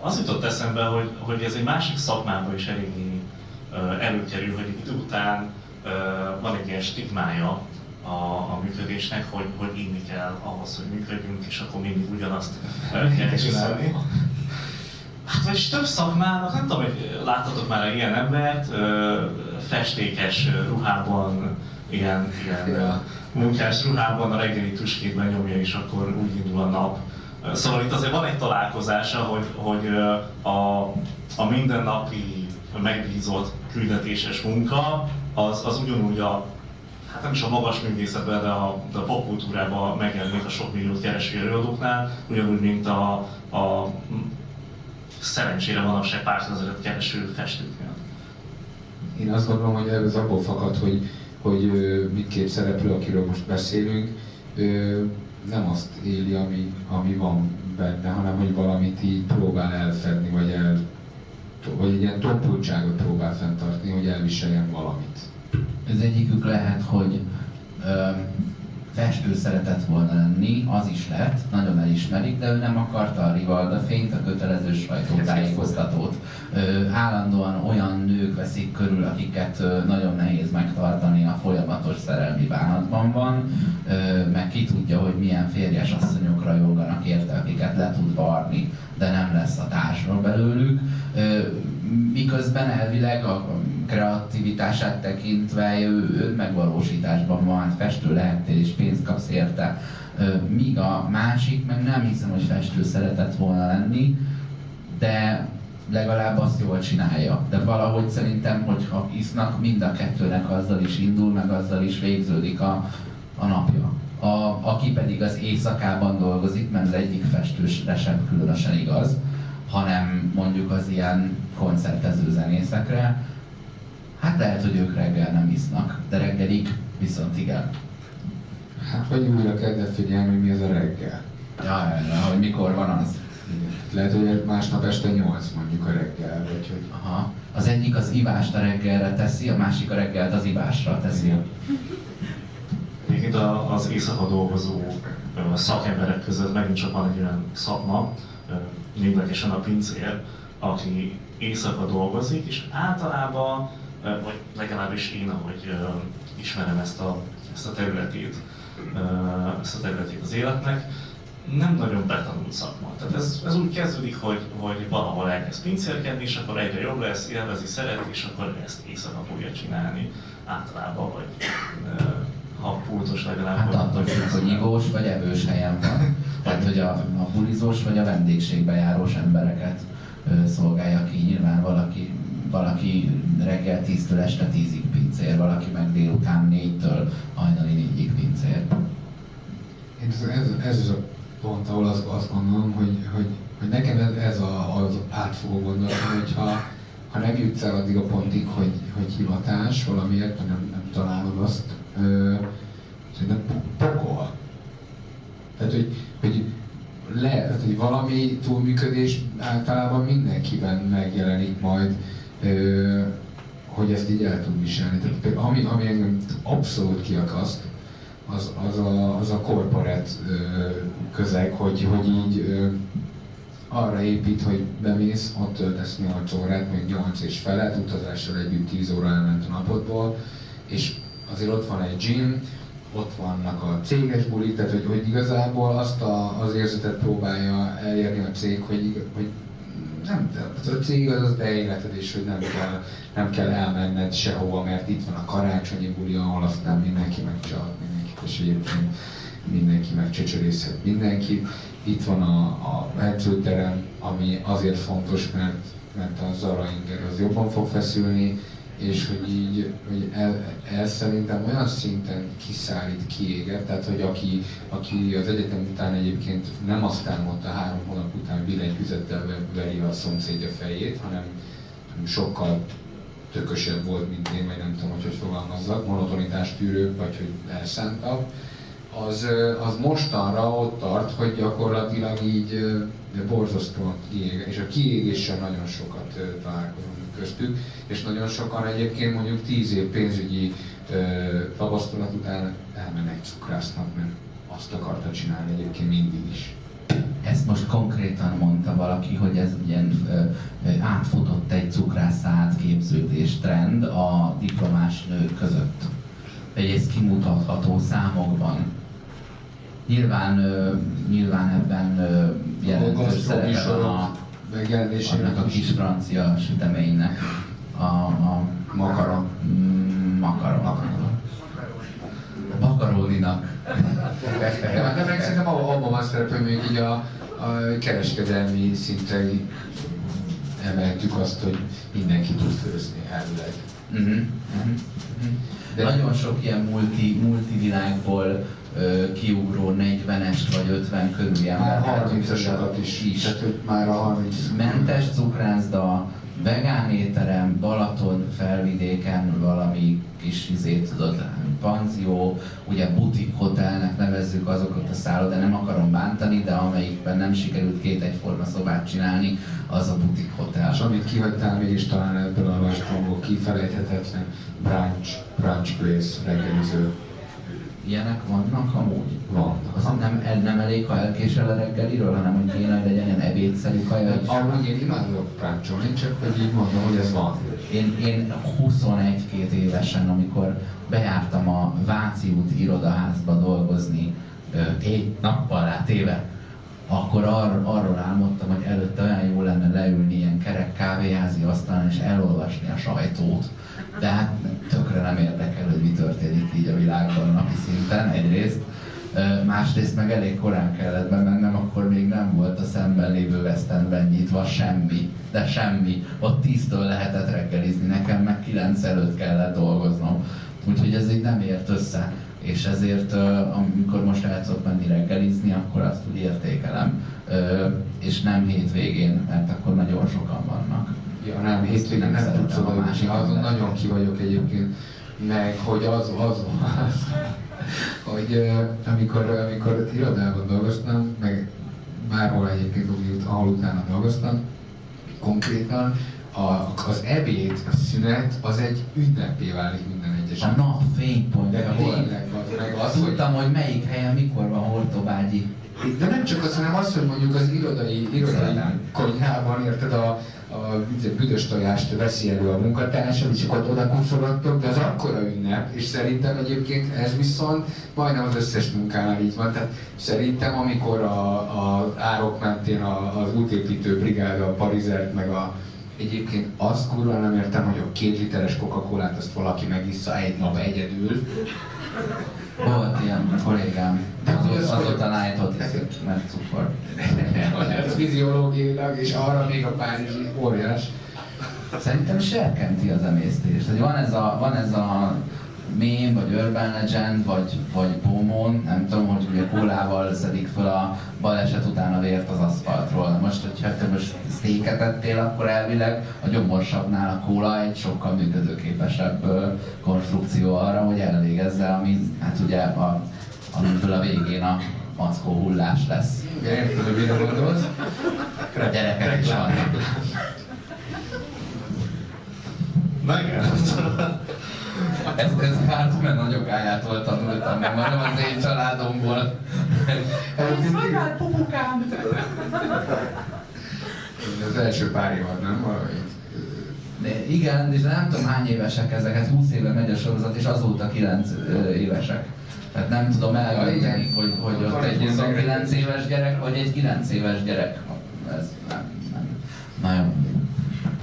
az jutott eszembe, hogy, hogy ez egy másik szakmában is eléggé előkerül, hogy idő után van egy ilyen stigmája a, a működésnek, hogy, hogy inni kell ahhoz, hogy működjünk, és akkor mindig ugyanazt kell csinálni. Hát vagy több szakmának, nem tudom, hogy láttatok már ilyen embert, festékes ruhában, ilyen, ilyen munkás ruhában a reggeli tüskétben nyomja, és akkor úgy indul a nap. Szóval itt azért van egy találkozása, hogy, hogy a, a mindennapi megbízott küldetéses munka, az, az ugyanúgy a hát nem is a magas művészetben, de a, de a popkultúrában megjelenik a sok milliót kereső előadóknál, ugyanúgy, mint a, a szerencsére manapság pár százezeret kereső festőknél. Én azt gondolom, hogy ez abból fakad, hogy, hogy mindkét szereplő, akiről most beszélünk, nem azt éli, ami, ami van benne, hanem hogy valamit így próbál elfedni, vagy, el, vagy egy ilyen tompultságot próbál fenntartni, hogy elviseljen valamit. Az egyikük lehet, hogy ö, festő szeretett volna lenni, az is lett, nagyon elismerik, de ő nem akarta a Rivalda fényt, a kötelező sajtótájékoztatót. Állandóan olyan nők veszik körül, akiket nagyon nehéz megtartani, a folyamatos szerelmi bánatban van, meg ki tudja, hogy milyen férjes asszonyok rajolganak érte, akiket le tud varni, de nem lesz a társról belőlük. Miközben elvileg a kreativitását tekintve ő önmegvalósításban van, festő lehettél és pénzt kapsz érte. Míg a másik, meg nem hiszem, hogy festő szeretett volna lenni, de legalább azt jól csinálja. De valahogy szerintem, hogyha isznak, mind a kettőnek azzal is indul, meg azzal is végződik a, a napja. A, aki pedig az éjszakában dolgozik, mert az egyik festősre sem különösen igaz, hanem mondjuk az ilyen koncertező zenészekre, Hát lehet, hogy ők reggel nem isznak, de reggelig viszont igen. Hát vagy újra kell figyelni, hogy mi az a reggel. Ja, ja, hogy mikor van az. Igen. Lehet, hogy másnap este 8 mondjuk a reggel, vagy hogy... Aha. Az egyik az ivást a reggelre teszi, a másik a reggelt az ivásra teszi. Egyébként az éjszaka dolgozó szakemberek között megint csak van egy olyan szakma, névlegesen a pincér, aki éjszaka dolgozik, és általában vagy legalábbis én, ahogy ismerem ezt a, ezt a területét, ezt a területét az életnek, nem nagyon betanult szakma. Tehát ez, ez úgy kezdődik, hogy, hogy valahol elkezd pincérkedni, és akkor egyre jobb lesz, élvezi, szereti, és akkor ezt éjszaka fogja csinálni általában, vagy ha pultos legalább. Hát attól függ, hogy nyigós vagy evős helyen van. Tehát, hogy a, a bulizós vagy a vendégségbe járós embereket szolgálja ki. Nyilván valaki valaki reggel 10-től este 10-ig pincér, valaki meg délután 4-től hajnali 4-ig pincér. Ez, ez, ez a pont, ahol azt, azt gondolom, hogy, hogy, hogy nekem ez, a, az átfogó gondolat, hogyha ha nem jutsz el addig a pontig, hogy, hogy hivatás valamiért, nem, nem találod azt, ö, szerintem pokol. Tehát, hogy, hogy lehet, hogy valami túlműködés általában mindenkiben megjelenik majd, hogy ezt így el tud viselni. Tehát, ami, ami engem abszolút kiakaszt, az, az, a, az a korporát közeg, hogy, hogy így arra épít, hogy bemész, ott töltesz 8 órát, még 8 és felet, utazással együtt 10 óra elment a napodból, és azért ott van egy gym, ott vannak a céges bulik, tehát hogy, hogy igazából azt a, az érzetet próbálja elérni a cég, hogy, hogy nem, az a cég az az beéleted is, hogy nem kell, nem kell elmenned sehova, mert itt van a karácsonyi buli, ahol aztán mindenki megcsal mindenkit, és egyébként mindenki megcsöcsörészhet mindenkit. Itt van a, a edzőterem, ami azért fontos, mert, mert a Zara inger az jobban fog feszülni, és hogy így hogy el, el szerintem olyan szinten kiszállít, kiéget, tehát hogy aki, aki az egyetem után egyébként nem aztán mondta három hónap után billentyűzettel veri a szomszédja fejét, hanem, sokkal tökösebb volt, mint én, vagy nem tudom, hogy hogy fogalmazzak, monotonitást tűrőbb, vagy hogy elszántabb, az, az mostanra ott tart, hogy gyakorlatilag így borzasztóan kiég, és a kiégéssel nagyon sokat találkozunk köztük, és nagyon sokan egyébként mondjuk 10 év pénzügyi tapasztalat után elmennek cukrásznak, mert azt akarta csinálni egyébként mindig is. Ezt most konkrétan mondta valaki, hogy ez ilyen átfutott egy cukrász átképződés trend a diplomás nők között. Egy ez kimutatható számokban. Nyilván, nyilván ebben jelentős szerepe van a annak a kis francia süteménynek a, a makaron. Mm, makaron. makaron. Makaróninak. De, de meg szerintem abban van szerepe, még így a, a kereskedelmi szintre emeltük azt, hogy mindenki tud főzni elvileg. Uh-huh. Uh-huh. De nagyon sok ilyen multi, multi világból ö, kiugró 40-es vagy 50 körüli ember. Már 30-esakat is. is. Tehát, hogy már a 30. Mentes cukrászda, vegán étterem, Balaton felvidéken valami kis izét, tudod, panzió, ugye butik hotelnek nevezzük azokat a szállót, de nem akarom bántani, de amelyikben nem sikerült két egyforma szobát csinálni, az a butik hotel. És amit kihagytál mégis talán ebből a rajstromból kifelejthetetlen brunch, brunch place reggeliző. Ilyenek vannak amúgy? Van. Az nem, nem elég, ha elkésel a reggeliről, hanem hogy kéne, hogy legyen ilyen ebédszerű kaja is. Amúgy én imádok práncsolni, csak hogy így mondom, hogy ez van. Én, én 21-2 évesen, amikor bejártam a Váci út irodaházba dolgozni, egy nappal rá téve, akkor ar, arról álmodtam, hogy előtte olyan jó lenne leülni ilyen kerek kávéházi asztalon és elolvasni a sajtót. De hát tökre nem érdekel, hogy mi történik így a világban napi szinten egyrészt. Másrészt meg elég korán kellett bemennem, akkor még nem volt a szemben lévő West nyitva semmi, de semmi. Ott tíztől lehetett reggelizni, nekem meg kilenc előtt kellett dolgoznom. Úgyhogy ez így nem ért össze és ezért amikor most el tudok menni reggelizni, akkor azt úgy értékelem, és nem hétvégén, mert akkor nagyon sokan vannak. Ja, nem, hétvégén nem, nem tudsz oda azon nagyon ki vagyok egyébként, meg hogy az, az, az hogy amikor, amikor irodában dolgoztam, meg bárhol egyébként, ahol utána dolgoztam, konkrétan a, az ebéd, a szünet, az egy ünnepé válik minden egyes. A nap fénypontja volt. Tényleg, az, meg az, Tudtam, hogy... hogy melyik helyen mikor van Hortobágyi. De nem csak az, hanem az, hogy mondjuk az irodai, irodai konyhában, érted, a, a büdös tojást veszi elő a munkatársam, és akkor oda kuszolottok, de az akkora ünnep, és szerintem egyébként ez viszont majdnem az összes munkánál így van. Tehát szerintem, amikor a, a árok mentén a, az útépítő brigád, a parizert, meg a Egyébként azt kurva nem értem, hogy a két literes coca azt valaki megissza egy nap egyedül. Volt ilyen kollégám, az, azóta lájtott mert cukor. Ez fiziológiailag, és arra még a párizsi óriás. Szerintem serkenti az emésztést. Hogy van ez a, van ez a mém, vagy urban legend, vagy, vagy pomon, nem tudom, hogy ugye kólával szedik fel a baleset után a vért az aszfaltról. Most, hogyha te most sztéket ettél, akkor elvileg a gyomorsabbnál a kóla egy sokkal működőképesebb konstrukció arra, hogy elvégezze, ami hát ugye a, amiből a végén a mackó hullás lesz. Érted, hogy mire gondolsz? A gyerekek is vannak. Na igen, ez, ez hát, mert nagyokájától tanultam, nem, hanem az én családomból. Ez magát, pupukám! Az első pár évad, nem? Valahogy. De igen, és nem tudom hány évesek ezeket, 20 éve megy a sorozat, és azóta 9 évesek. Tehát nem tudom eldönteni, hogy, hogy ott egy 29 éves gyerek, vagy egy 9 éves gyerek. Ez nem, nem.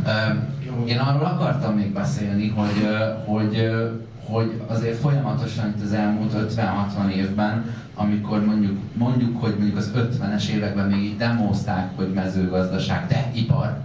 Nagyon én arról akartam még beszélni, hogy, hogy, hogy azért folyamatosan itt az elmúlt 50-60 évben, amikor mondjuk, mondjuk, hogy mondjuk az 50-es években még így demozták, hogy mezőgazdaság, de ipar,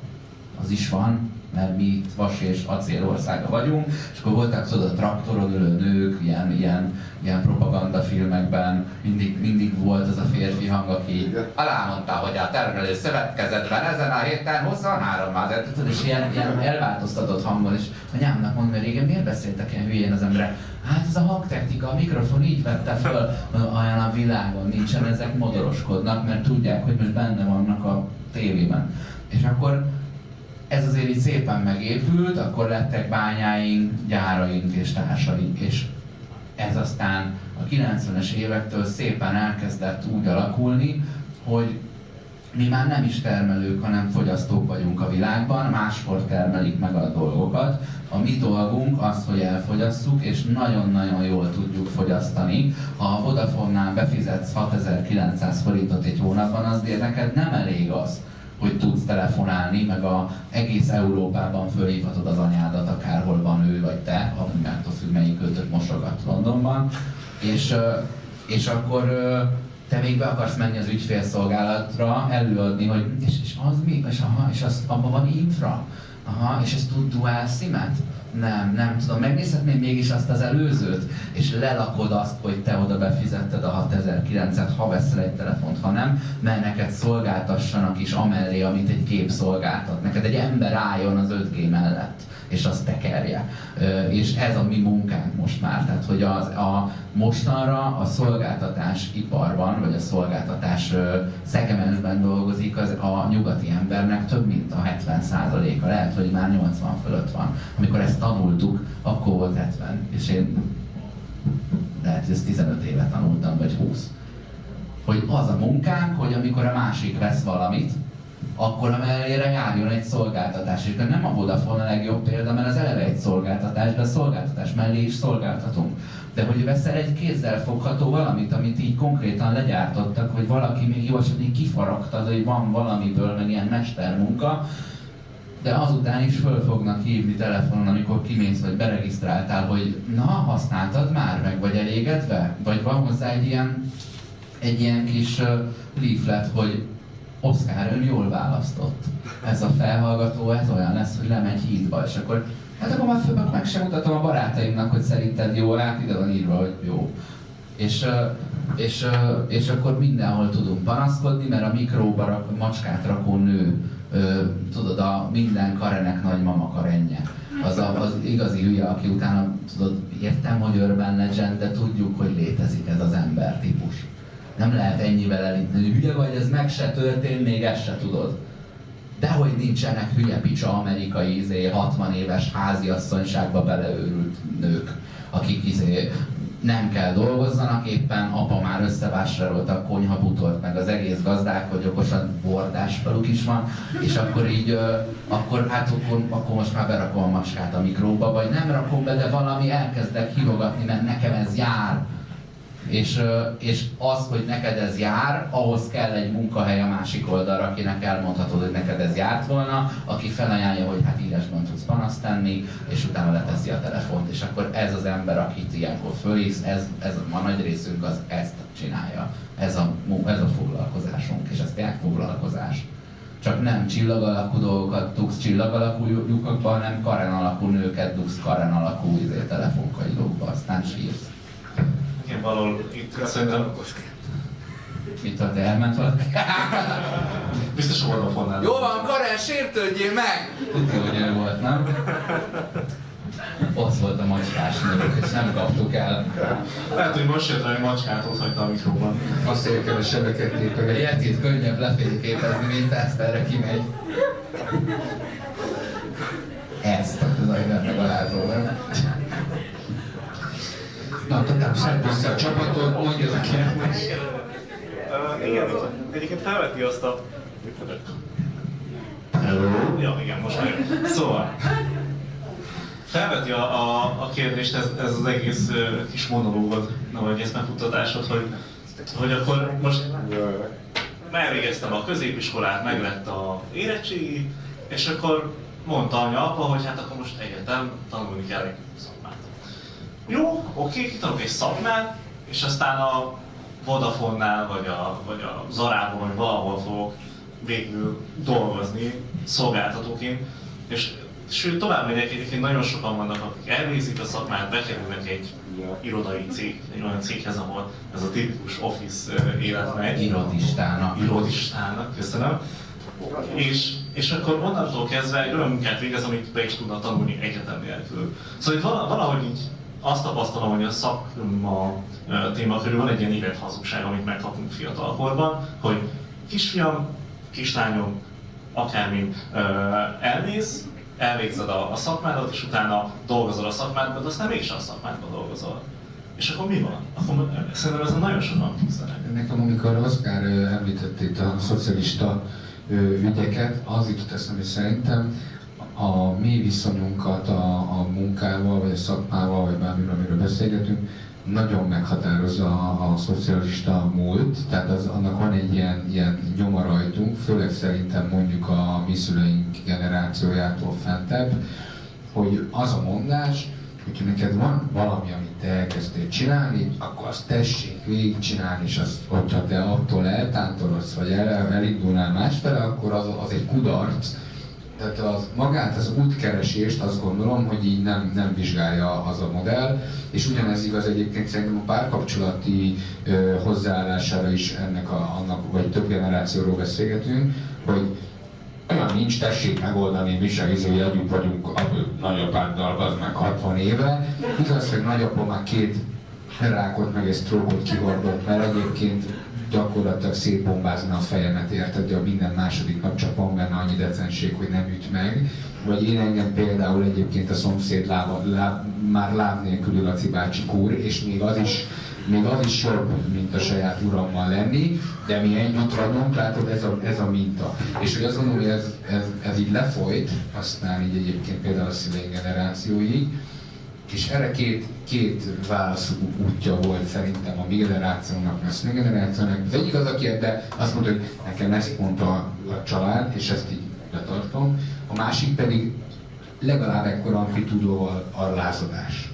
az is van, mert mi itt vas és acél országa vagyunk, és akkor voltak tudod a traktoron ülő nők, ilyen, ilyen, ilyen propagandafilmekben, mindig, mindig volt az a férfi hang, aki alámondta, hogy a termelő szövetkezetben ezen a héten 23 már, és ilyen, ilyen elváltoztatott hangon, és anyámnak mondom, hogy régen miért beszéltek ilyen hülyén az emberek? Hát ez a hangtechnika, a mikrofon így vette föl, olyan a világon nincsen, ezek modoroskodnak, mert tudják, hogy most benne vannak a tévében. És akkor ez azért így szépen megépült, akkor lettek bányáink, gyáraink és társaink, és ez aztán a 90-es évektől szépen elkezdett úgy alakulni, hogy mi már nem is termelők, hanem fogyasztók vagyunk a világban, máskor termelik meg a dolgokat. A mi dolgunk az, hogy elfogyasszuk, és nagyon-nagyon jól tudjuk fogyasztani. Ha a Vodafone-nál befizetsz 6900 forintot egy hónapban, azért neked nem elég az, hogy tudsz telefonálni, meg a egész Európában fölhívhatod az anyádat, akárhol van ő vagy te, ami attól függ, melyik kötött mosogat Londonban, és, és akkor te még be akarsz menni az ügyfélszolgálatra, előadni, hogy és, és az mi, és, aha, és az, abban van infra, aha, és ez tud dual simet, nem, nem tudom, megnézhetném mégis azt az előzőt, és lelakod azt, hogy te oda befizetted a 6009-et, ha veszel egy telefont, ha nem, mert neked szolgáltassanak is amellé, amit egy gép szolgáltat. Neked egy ember álljon az 5G mellett és azt tekerje. És ez a mi munkánk most már. Tehát, hogy az, a mostanra a szolgáltatás iparban, vagy a szolgáltatás szegmensben dolgozik az a nyugati embernek több mint a 70%-a. Lehet, hogy már 80 fölött van. Amikor ezt tanultuk, akkor volt 70. És én lehet, hogy ezt 15 éve tanultam, vagy 20. Hogy az a munkánk, hogy amikor a másik vesz valamit, akkor a mellére járjon egy szolgáltatás. És nem a Vodafone a legjobb példa, mert az eleve egy szolgáltatás, de a szolgáltatás mellé is szolgáltatunk. De hogy veszel egy kézzel fogható valamit, amit így konkrétan legyártottak, hogy valaki még jó esetben kifaragtad, hogy van valamiből, meg ilyen mestermunka, de azután is föl fognak hívni telefonon, amikor kimész vagy beregisztráltál, hogy na, használtad már, meg vagy elégedve? Vagy van hozzá egy ilyen, egy ilyen kis leaflet, hogy Oszkár, ön jól választott. Ez a felhallgató, ez olyan lesz, hogy lemegy hídba, és akkor hát akkor már föl, meg sem mutatom a barátaimnak, hogy szerinted jó, hát ide van írva, hogy jó. És, és, és akkor mindenhol tudunk panaszkodni, mert a mikróba rak, macskát rakó nő, tudod, a minden karenek nagymama karenje. Az a, az igazi hülye, aki utána, tudod, értem, hogy Urban Legend, de tudjuk, hogy létezik ez az ember típus. Nem lehet ennyivel elinteni. Hülye vagy, ez meg se történt, még ezt se tudod. Dehogy nincsenek hülye picsa amerikai izé, 60 éves háziasszonyságba beleőrült nők, akik izé, nem kell dolgozzanak, éppen apa már összevásárolta a konyhabutort, meg az egész gazdák, hogy okosan bordás faluk is van, és akkor így, akkor hát akkor, akkor most már berakom a macskát a mikróba, vagy nem rakom be, de valami elkezdek hívogatni, mert nekem ez jár, és, és az, hogy neked ez jár, ahhoz kell egy munkahely a másik oldalra, akinek elmondhatod, hogy neked ez járt volna, aki felajánlja, hogy hát írásban tudsz panaszt tenni, és utána leteszi a telefont, és akkor ez az ember, akit ilyenkor fölhívsz, ez, ez a nagy részünk az ezt csinálja. Ez a, ez a foglalkozásunk, és ez tényleg foglalkozás. Csak nem csillag alakú dolgokat dugsz csillag alakú lyukakba, hanem karen alakú nőket dugsz karen alakú izé, telefonkagylókba, aztán sírsz. Igen, valahol itt szerintem... Mit ad, elment valaki? Biztos a Vodafone-nál. Jó van, Karen, sértődjél meg! Tudja, hogy ő volt, nem? Ott volt a macskás nők, és nem kaptuk el. Lehet, hogy most jött hogy macskát ott hagyta a mikróban. Azt érkel a sebeket tépeget. Ilyet itt könnyebb lefényképezni, mint ezt erre kimegy. Ezt, az nagyon megalázó, nem? Na, Tatám, szedd össze a csapatot, mondja a. Uh, igen, egyébként felveti azt a... Hello? Ja, igen, most már. Szóval, felveti a, a, a kérdést ez, ez az egész uh, kis monológod, vagy eszmefuttatásod, hogy, hogy akkor most elvégeztem a középiskolát, meg lett a érettségi, és akkor mondta anya apa, hogy hát akkor most egyetem tanulni kell egy jó, oké, kitanulok egy szakmát, és aztán a Vodafone-nál, vagy a, vagy a Zarában, vagy valahol fogok végül dolgozni szolgáltatóként, és sőt, tovább megyek, egyébként nagyon sokan vannak, akik elvégzik a szakmát, bekerülnek egy irodai cég, egy olyan céghez, ahol ez a tipikus office élet megy. Irodistának. Irodistának, köszönöm. És, és akkor onnantól kezdve egy olyan munkát végez, amit be is tudna tanulni egyetem nélkül. Szóval itt valahogy így azt tapasztalom, hogy a szakma téma körül van egy ilyen évet hazugság, amit megkapunk fiatalkorban, hogy kisfiam, kislányom, akármin elmész, elvégzed a, a szakmádat, és utána dolgozol a szakmádban, de aztán mégsem a szakmádban dolgozol. És akkor mi van? Akkor szerintem a nagyon sokan küzdenek. Nekem, amikor Oszkár említett itt a szocialista ügyeket, az jutott eszembe, hogy szerintem a mi viszonyunkat a, a munkával, vagy a szakmával, vagy bármiről, amiről beszélgetünk, nagyon meghatározza a, a szocialista múlt, tehát az, annak van egy ilyen, ilyen nyoma rajtunk, főleg szerintem mondjuk a mi szüleink generációjától fentebb, hogy az a mondás, hogyha neked van valami, amit te elkezdtél csinálni, akkor azt tessék végigcsinálni, és azt, hogyha te attól eltántorodsz, vagy el, elindulnál másfele, akkor az, az egy kudarc, tehát az, magát az útkeresést azt gondolom, hogy így nem, nem vizsgálja az a modell, és ugyanez igaz egyébként szerintem a párkapcsolati ö, hozzáállására is ennek a, annak, vagy több generációról beszélgetünk, hogy olyan nincs, tessék megoldani, mi se izé, együtt vagyunk nagyapáddal, az meg 60 éve. Igaz, hogy nagyapom már két rákot meg egy sztrókot kihordott, mert egyébként gyakorlatilag szétbombázna a fejemet, érted, de a minden második nap csak van benne annyi decenség, hogy nem üt meg. Vagy én engem például egyébként a szomszéd láb, láb, már láb nélküli Laci bácsi kúr, és még az is még az is jobb, mint a saját urammal lenni, de mi együtt vagyunk, látod, ez a, ez a minta. És hogy azt gondolom, hogy ez, ez, ez így lefolyt, aztán így egyébként például a szüleink generációig, és erre két, két válasz útja volt szerintem a mi generációnak, a szüleink generációnak. Az egyik az, aki ebbe azt mondta, hogy nekem ezt mondta a család, és ezt így betartom. A másik pedig legalább ekkora amplitúdóval a lázadás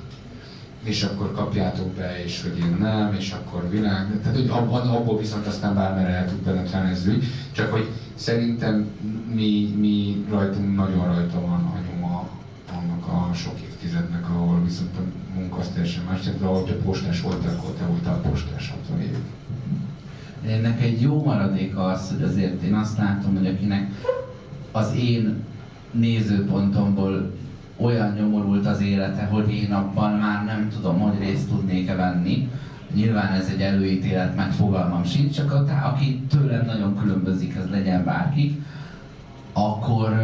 és akkor kapjátok be, és hogy én nem, és akkor világ. Tehát, hogy abból viszont aztán bármere el tud penetrálni ez. Csak hogy szerintem mi, mi rajtunk nagyon rajta van a annak a sok évtizednek, ahol viszont a munka az teljesen más. Tehát ahogy te postás voltál, akkor te voltál postás 60 évig. Ennek egy jó maradék az, hogy azért én azt látom, hogy akinek az én nézőpontomból olyan nyomorult az élete, hogy én abban már nem tudom, hogy részt tudnék-e venni. Nyilván ez egy előítélet, meg fogalmam sincs, csak a, aki tőlem nagyon különbözik, ez legyen bárki, akkor,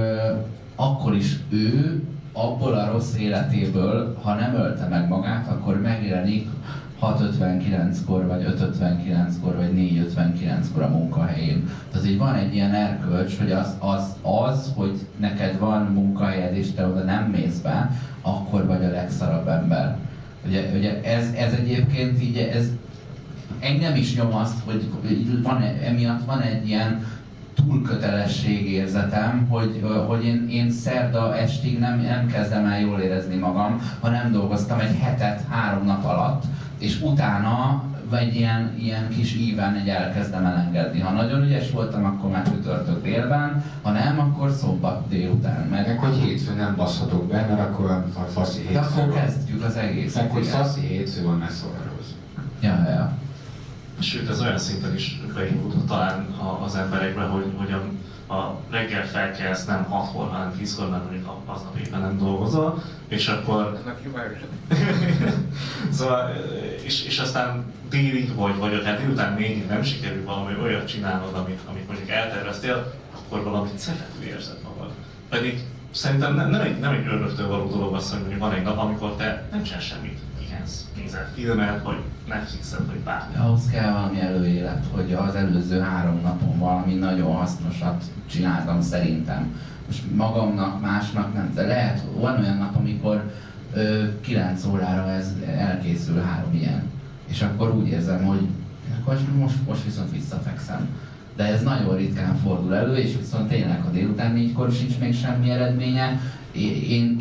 akkor is ő abból a rossz életéből, ha nem ölte meg magát, akkor megjelenik 6.59-kor, vagy 5.59-kor, vagy 4.59-kor a munkahelyén. Tehát így van egy ilyen erkölcs, hogy az, az, az, hogy neked van munkahelyed, és te oda nem mész be, akkor vagy a legszarabb ember. Ugye, ugye ez, ez egyébként így, ez engem is nyom azt, hogy van, emiatt van egy ilyen túlkötelességérzetem, hogy, hogy én, én szerda estig nem, nem kezdem el jól érezni magam, ha nem dolgoztam egy hetet három nap alatt, és utána vagy ilyen, ilyen kis íven egy elkezdem elengedni. Ha nagyon ügyes voltam, akkor már csütörtök délben, ha nem, akkor szombat délután. Mert meg hogy hétfő nem baszhatok be, mert akkor a faszi hétfő De akkor kezdjük az egészet. Meg hogy faszi hétfő van, ne szólsz. Ja, ja. Sőt, ez olyan szinten is beindult talán az emberekbe, hogy, hogy a, a reggel felkelsz nem 6-kor, hanem 10-kor, mert mondjuk aznap éppen nem dolgozol, és akkor... (laughs) szóval, és, és aztán délig, vagy, vagy akár délután négyig nem sikerül valami olyat csinálnod, amit, amit mondjuk elterveztél, akkor valamit szerető érzed magad. Pedig szerintem nem, nem, egy, nem egy öröktől való dolog az, hogy mondjuk van egy nap, amikor te nem csinálsz semmit nézel filmet, vagy Netflixet, vagy bármi. Ahhoz kell valami előélet, hogy az előző három napon valami nagyon hasznosat csináltam szerintem. Most magamnak, másnak nem, de lehet, van olyan nap, amikor ö, 9 órára ez elkészül három ilyen. És akkor úgy érzem, hogy akkor most, most viszont visszafekszem. De ez nagyon ritkán fordul elő, és viszont tényleg, ha délután négykor sincs még semmi eredménye, én,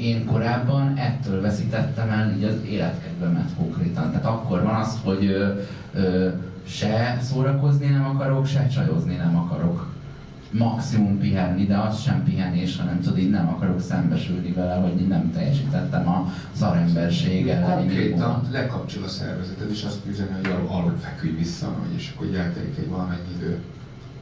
ettől veszítettem el így az életkedvemet konkrétan. Tehát akkor van az, hogy ö, ö, se szórakozni nem akarok, se csajozni nem akarok. Maximum pihenni, de az sem pihenés, hanem tudod, így nem akarok szembesülni vele, hogy nem teljesítettem a szaremberség elleni Konkrétan lekapcsol a szervezeted, és azt üzeni, hogy alul feküdj vissza, és akkor eltelik egy valamennyi idő.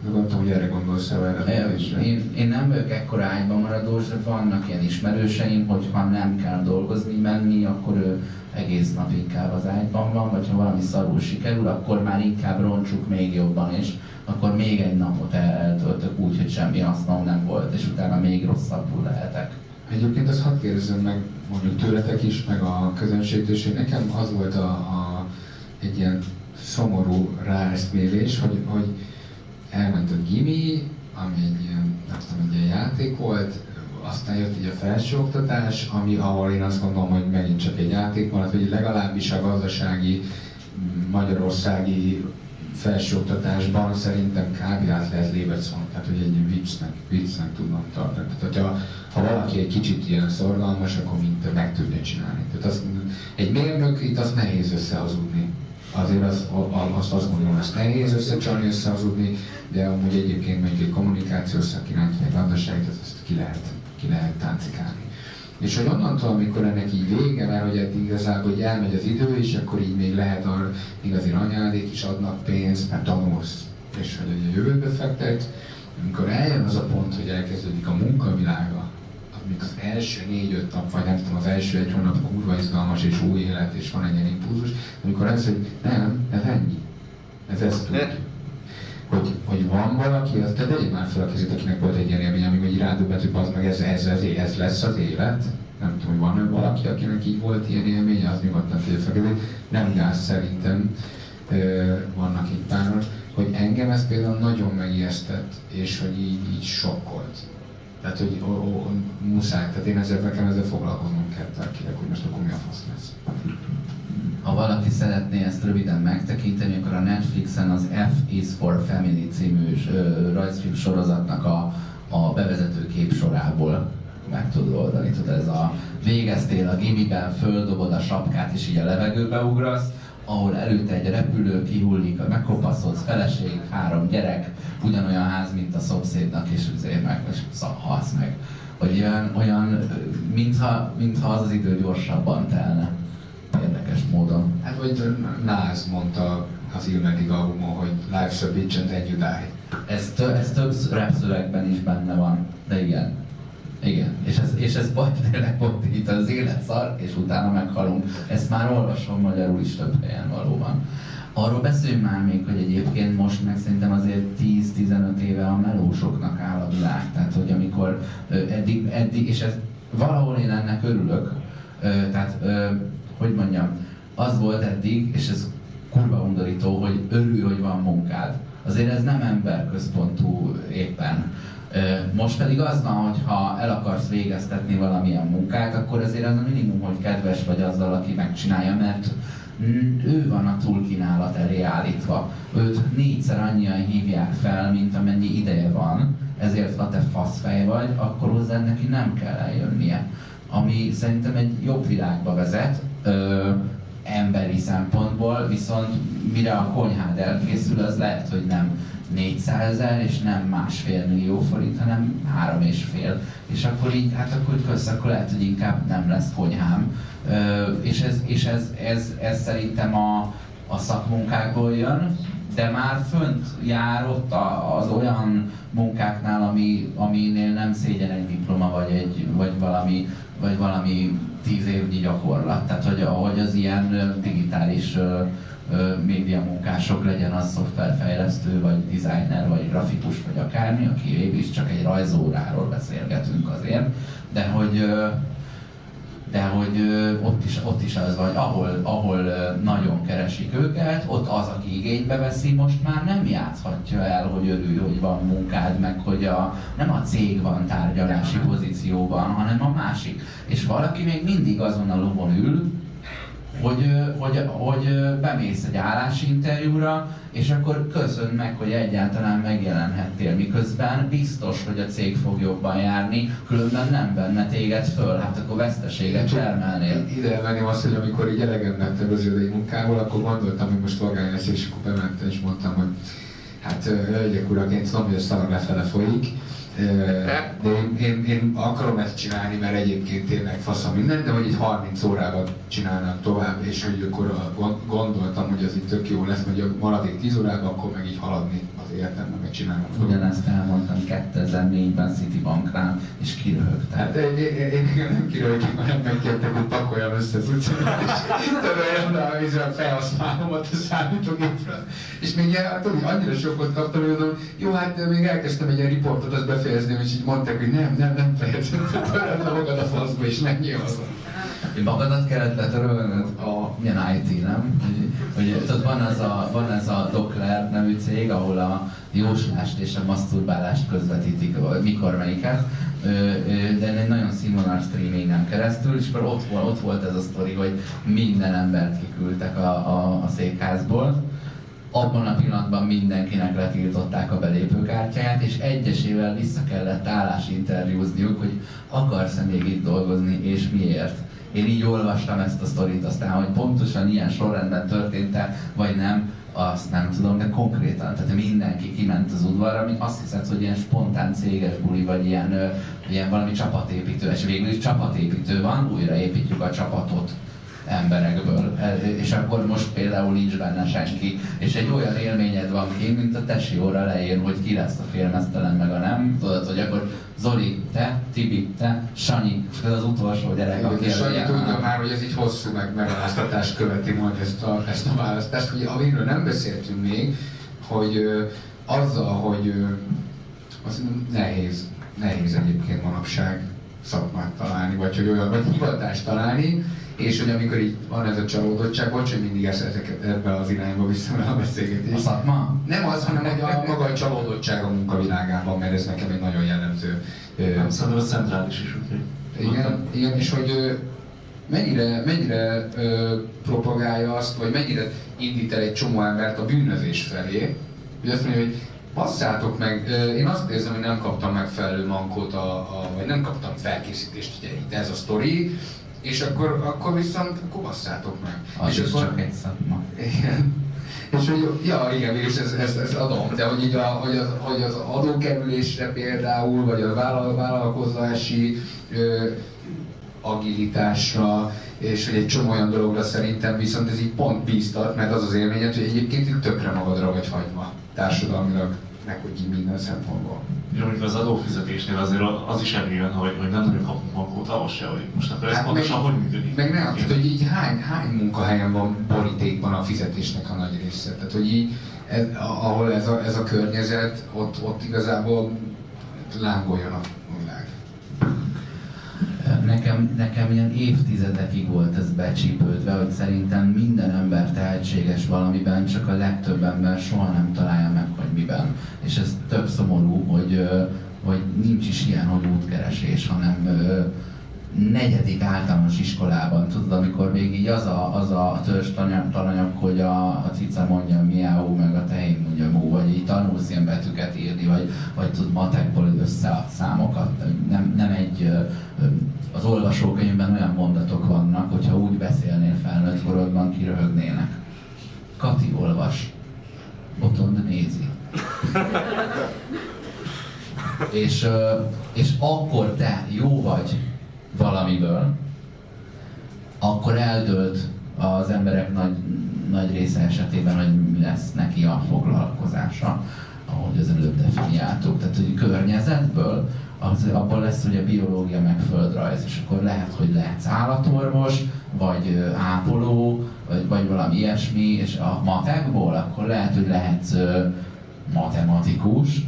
Gondoltam, hogy erre gondolsz el erre én, én nem vagyok ekkora ágyban maradós, de vannak ilyen ismerőseim, hogy ha nem kell dolgozni, menni, akkor ő egész nap inkább az ágyban van, vagy ha valami szarul sikerül, akkor már inkább roncsuk még jobban, és akkor még egy napot eltöltök úgy, hogy semmi hasznom nem volt, és utána még rosszabbul lehetek. Egyébként azt hadd kérdezzem meg mondjuk tőletek is, meg a közönségtől is, nekem az volt a, a, egy ilyen szomorú ráeszmélés, hogy, hogy elment a gimi, ami egy, nem tudom, egy ilyen játék volt, aztán jött így a felsőoktatás, ami, ahol én azt gondolom, hogy megint csak egy játék van, hogy legalábbis a gazdasági, magyarországi felsőoktatásban szerintem kb. át lehet lébecolni, tehát hogy egy viccnek, viccnek tudnak tartani. Tehát hogyha ha valaki egy kicsit ilyen szorgalmas, akkor mint meg tudja csinálni. Tehát az, egy mérnök itt az nehéz összehazudni azért az, azt, azt gondolom, ezt nehéz összecsalni, összehazudni, de amúgy egyébként mondjuk egy kommunikációs szakirányt, egy gazdaságot, ezt ki lehet. ki lehet táncikálni. És hogy onnantól, amikor ennek így vége, mert hogy eddig igazából hogy elmegy az idő, és akkor így még lehet arra igazi anyádék is adnak pénzt, mert tanulsz, és hogy a jövőbe fektet, amikor eljön az a pont, hogy elkezdődik a munkavilága, amik az első négy-öt nap, vagy nem tudom, az első egy hónap kurva izgalmas és új élet, és van egy ilyen impulzus, amikor ez, hogy nem, ez ennyi. Ez ezt tud. Hogy, hogy van valaki, azt te tegyék már fel a kezét, akinek volt egy ilyen élmény, amikor így rádöbbent, hogy az meg ez, ez, ez, ez, lesz az élet. Nem tudom, hogy van valaki, akinek így volt ilyen élmény, az nyugodtan tegye fel Nem gáz szerintem, vannak itt páron, hogy engem ez például nagyon megijesztett, és hogy így, így sokkolt. Tehát, hogy ó, ó, muszáj, tehát én ezzel nekem ezzel foglalkoznom kell, tehát hogy most akkor mi a fasz lesz. Ha valaki szeretné ezt röviden megtekinteni, akkor a Netflixen az F is for Family című rajzfilm sorozatnak a, a bevezető kép sorából meg tudod oldani. Tudod, ez a végeztél a gimiben, földobod a sapkát és így a levegőbe ugrasz, ahol előtte egy repülő kihullik, megkopaszodsz, feleség, három gyerek, ugyanolyan ház, mint a szomszédnak, és azért meg, és halsz meg. Hogy olyan, olyan mintha, mintha az az idő gyorsabban telne. Érdekes módon. Hát vagy Náz mondta az Ilmedig albumon, hogy life's a bitch and then you die. Ez, tö- ez több rap szövegben is benne van, de igen. Igen, és ez, és ez baj, tényleg pont itt az élet szar, és utána meghalunk. Ezt már olvasom magyarul is több helyen valóban. Arról beszéljünk már még, hogy egyébként most meg szerintem azért 10-15 éve a melósoknak áll a világ. Tehát, hogy amikor eddig, eddig és ez valahol én ennek örülök, tehát, hogy mondjam, az volt eddig, és ez kurva undorító, hogy örülj, hogy van munkád. Azért ez nem emberközpontú éppen. Most pedig az van, hogy ha el akarsz végeztetni valamilyen munkát, akkor azért az a minimum, hogy kedves vagy azzal, aki megcsinálja, mert ő van a túlkínálat elé állítva. Őt négyszer annyian hívják fel, mint amennyi ideje van, ezért ha te faszfej vagy, akkor hozzá neki nem kell eljönnie. Ami szerintem egy jobb világba vezet, ö, emberi szempontból, viszont mire a konyhád elkészül, az lehet, hogy nem 400 ezer, és nem másfél millió forint, hanem három és fél. És akkor így, hát akkor kösz, akkor lehet, hogy inkább nem lesz konyhám. És ez, és ez, ez, ez szerintem a, a szakmunkákból jön, de már fönt jár ott az olyan munkáknál, ami, aminél nem szégyen egy diploma, vagy, egy, vagy, valami, vagy valami tíz évnyi gyakorlat. Tehát, hogy, hogy az ilyen digitális média munkások, legyen az szoftverfejlesztő, vagy designer, vagy grafikus, vagy akármi, aki is csak egy rajzóráról beszélgetünk azért, de hogy de hogy ott is, ott is az vagy, ahol, ahol nagyon keresik őket, ott az, aki igénybe veszi, most már nem játszhatja el, hogy örülj, hogy van munkád, meg hogy a, nem a cég van tárgyalási pozícióban, hanem a másik. És valaki még mindig azon a lovon ül, hogy, hogy, hogy bemész egy állásinterjúra, és akkor köszön meg, hogy egyáltalán megjelenhettél, miközben biztos, hogy a cég fog jobban járni, különben nem venne téged föl, hát akkor veszteséget termelnél. Ide elmenném azt, hogy amikor így elegem lettem az idei munkából, akkor gondoltam, hogy most vagány lesz, és akkor bementem, és mondtam, hogy hát hölgyek uraként tudom, hogy a szar lefele folyik, de én, én, én akarom ezt csinálni, mert egyébként tényleg faszom minden, de hogy itt 30 órában csinálnám tovább, és hogy akkor gondoltam, hogy az itt tök jó lesz, hogy a maradék 10 órában akkor meg így haladni az életemben, meg csinálom. Ugyanezt elmondtam 2004-ben Citibankrán, és kiröhögtem. Hát én, én, én, én nem kiröhögtem, hanem megkértek, hogy pakoljam össze az utcát, és töröljem a felhasználomat a számítógépre. És még tudod, annyira sokat kaptam, hogy mondom, jó, hát még elkezdtem egy ilyen riportot, az befejezni, és így mondták, hogy nem, nem, nem fejezem, töröld le magad a faszba, és haza. Hogy magadat kellett letörölnöd? A, milyen IT, nem? Hogy, hogy tudod, van ez a, van ez a Dockler nevű cég, ahol a jóslást és a maszturbálást közvetítik, mikor melyiket, de egy nagyon színvonalas streamingen keresztül, és akkor ott, ott volt ez a sztori, hogy minden embert kiküldtek a, a, a székházból, abban a pillanatban mindenkinek letiltották a belépőkártyáját, és egyesével vissza kellett állásinterjúzniuk, hogy akarsz-e még itt dolgozni, és miért. én így olvastam ezt a sztorit, aztán, hogy pontosan ilyen sorrendben történt-e, vagy nem, azt nem tudom, de konkrétan, tehát mindenki kiment az udvarra, ami azt hiszed, hogy ilyen spontán céges buli, vagy ilyen, ilyen valami csapatépítő, és végül is csapatépítő van, újraépítjük a csapatot emberekből, és akkor most például nincs benne senki, és egy olyan élményed van ki, mint a tesi óra leír, hogy ki lesz a filmesztelen meg a nem, tudod, hogy akkor Zoli, te, Tibi, te, Sanyi, és ez az utolsó gyerek, Igen, aki Sanyi tudja már, hogy ez így hosszú meg megválasztatás követi majd ezt a, ezt a választást, hogy amiről nem beszéltünk még, hogy ö, azzal, hogy ö, azt nehéz, nehéz egyébként manapság szakmát találni, vagy hogy olyan, vagy hivatást találni, és hogy amikor így van ez a csalódottság, bocs, hogy mindig ezt ezeket ebbe az irányba vissza a beszélgetés. A szakma? Nem az, hanem hogy a maga a csalódottság a munkavilágában, mert ez nekem egy nagyon jellemző. Nem szerintem ez centrális is, úgyhogy... igen, igen, és hogy mennyire, mennyire ö, propagálja azt, vagy mennyire indít el egy csomó embert a bűnözés felé, hogy azt mondja, hogy passzátok meg, én azt érzem, hogy nem kaptam megfelelő mankót, a, a, vagy nem kaptam felkészítést, ugye itt ez a sztori, és akkor, akkor viszont akkor basszátok meg. Az és is csak egy szakma. igen. És hogy, ja igen, mégis ez, ez, ez adom, de hogy, így a, hogy, az, hogy az adókerülésre például, vagy a vállal, vállalkozási ö, agilitásra, és hogy egy csomó olyan dologra szerintem viszont ez így pont bíztat, mert az az élményed, hogy egyébként itt tökre magadra vagy hagyva társadalmilag, meg így minden szempontból. És mondjuk az adófizetésnél azért az is előjön, hogy, hogy nem nagyon kapunk mankót ahhoz se, hogy most akkor ez Hát pontosan hogy működik. Meg nem, tehát hogy így hány, hány munkahelyen van borítékban a fizetésnek a nagy része. Tehát hogy így, ez, ahol ez a, ez a környezet, ott, ott igazából lángoljon a világ. Nekem, nekem ilyen évtizedekig volt ez becsípődve, hogy szerintem minden ember tehetséges valamiben, csak a legtöbb ember soha nem találja meg, hogy miben. És ez tök szomorú, hogy, hogy nincs is ilyen, hogy útkeresés, hanem negyedik általános iskolában, tudod, amikor még így az a, az a törzs tanya- tananyag, hogy a, a cica mondja miau, meg a tehén mondja mú, vagy így tanulsz ilyen betűket írni, vagy, vagy tud matekból összead számokat. Nem, nem egy, az olvasókönyvben olyan mondatok vannak, hogyha úgy beszélnél felnőtt korodban, kiröhögnének. Kati olvas, Botond nézi. (laughs) és, és akkor te jó vagy valamiből, akkor eldőlt az emberek nagy, nagy része esetében, hogy mi lesz neki a foglalkozása, ahogy az előbb definiáltuk. Tehát, hogy környezetből, az, abból lesz ugye biológia meg földrajz, és akkor lehet, hogy lehetsz állatorvos, vagy ápoló, vagy, vagy valami ilyesmi, és a matekból akkor lehet, hogy lehetsz matematikus,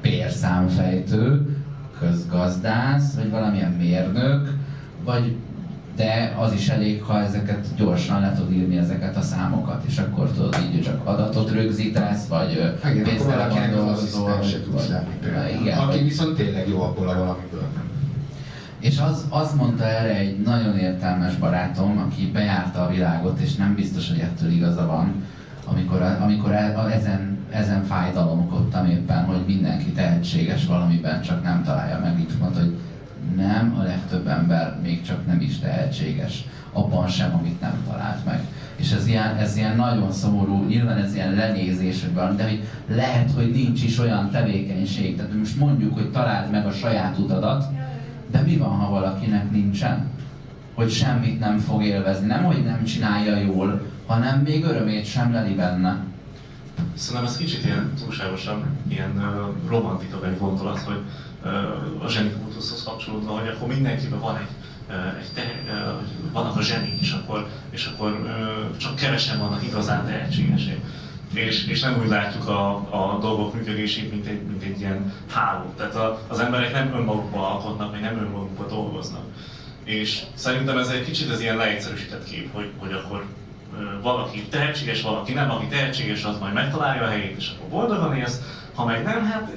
pérszámfejtő, közgazdász, vagy valamilyen mérnök, vagy de az is elég, ha ezeket gyorsan le tudod írni ezeket a számokat, és akkor tudod így csak adatot rögzítesz, vagy az dolgozol. Igen, Aki vagy- viszont tényleg jó abból a valamiből. és az, azt mondta erre egy nagyon értelmes barátom, aki bejárta a világot, és nem biztos, hogy ettől igaza van, amikor, amikor ezen, ezen fájdalomkodtam éppen, hogy mindenki tehetséges valamiben, csak nem találja meg. Így mondta, hogy nem, a legtöbb ember még csak nem is tehetséges, abban sem, amit nem talált meg. És ez ilyen, ez ilyen nagyon szomorú, nyilván ez ilyen lenézés, valami, de hogy lehet, hogy nincs is olyan tevékenység. Tehát most mondjuk, hogy találd meg a saját utadat, de mi van, ha valakinek nincsen? Hogy semmit nem fog élvezni. Nem, hogy nem csinálja jól, hanem még örömét sem leli benne. Szerintem ez kicsit ilyen túlságosan ilyen uh, romantika egy gondolat, hogy uh, a zsenikultuszhoz kapcsolódva, hogy akkor mindenkiben van egy, egy te, vannak a zsenik, és akkor, és akkor csak kevesen vannak igazán tehetségesek. És, és nem úgy látjuk a, a dolgok működését, mint egy, mint egy ilyen háló. Tehát a, az emberek nem önmagukba alkotnak, vagy nem önmagukba dolgoznak. És szerintem ez egy kicsit az ilyen leegyszerűsített kép, hogy, hogy akkor valaki tehetséges, valaki nem, aki tehetséges, az majd megtalálja a helyét, és akkor boldogan élsz, ha meg nem, hát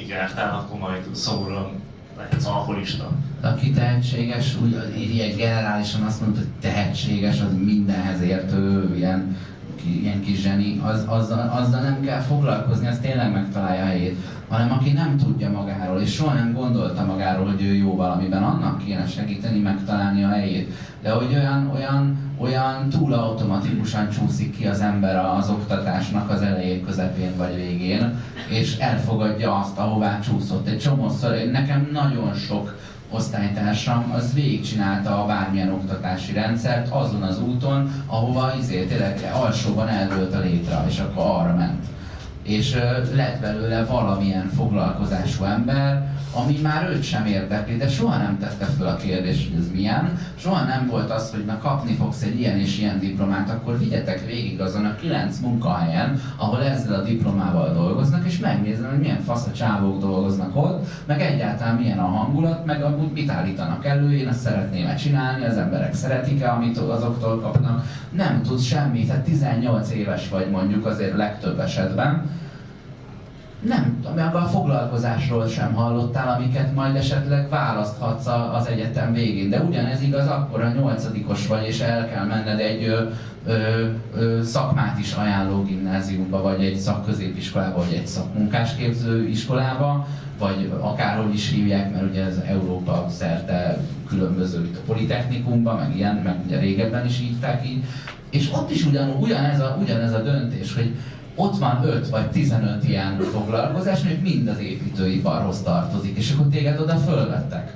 így jártál, akkor majd szomorúan lehetsz alkoholista. Aki tehetséges, úgy ilyen generálisan azt mondta, hogy tehetséges, az mindenhez értő, ilyen ilyen kis zseni, az, azzal, azzal nem kell foglalkozni, az tényleg megtalálja a helyét, hanem aki nem tudja magáról, és soha nem gondolta magáról, hogy ő jó valamiben, annak kéne segíteni megtalálni a helyét. De hogy olyan, olyan, olyan túl automatikusan csúszik ki az ember az oktatásnak az elején, közepén vagy végén, és elfogadja azt, ahová csúszott. Egy csomószor, nekem nagyon sok osztálytársam az végigcsinálta a bármilyen oktatási rendszert azon az úton, ahova izé, tényleg alsóban eldőlt a létre, és akkor arra ment. És lett belőle valamilyen foglalkozású ember, ami már őt sem érdekli, de soha nem tette fel a kérdést, hogy ez milyen. Soha nem volt az, hogy na kapni fogsz egy ilyen és ilyen diplomát, akkor vigyetek végig azon a kilenc munkahelyen, ahol ezzel a diplomával dolgoznak, és megnézem, hogy milyen fasz a csávók dolgoznak ott, meg egyáltalán milyen a hangulat, meg amúgy mit állítanak elő, én ezt szeretném -e csinálni, az emberek szeretik-e, amit azoktól kapnak. Nem tudsz semmit, tehát 18 éves vagy mondjuk azért legtöbb esetben, nem, meg a foglalkozásról sem hallottál, amiket majd esetleg választhatsz az egyetem végén. De ugyanez igaz akkor, a nyolcadikos vagy, és el kell menned egy ö, ö, ö, szakmát is ajánló gimnáziumba, vagy egy szakközépiskolába, vagy egy szakmunkásképző iskolába, vagy akárhogy is hívják, mert ugye ez Európa szerte különböző itt a Politechnikumban, meg ilyen, meg ugye régebben is hívták így. És ott is ugyan, ugyanez, a, ugyanez a döntés, hogy ott van 5 vagy 15 ilyen foglalkozás, mondjuk mind az építőiparhoz tartozik, és akkor téged oda fölvettek.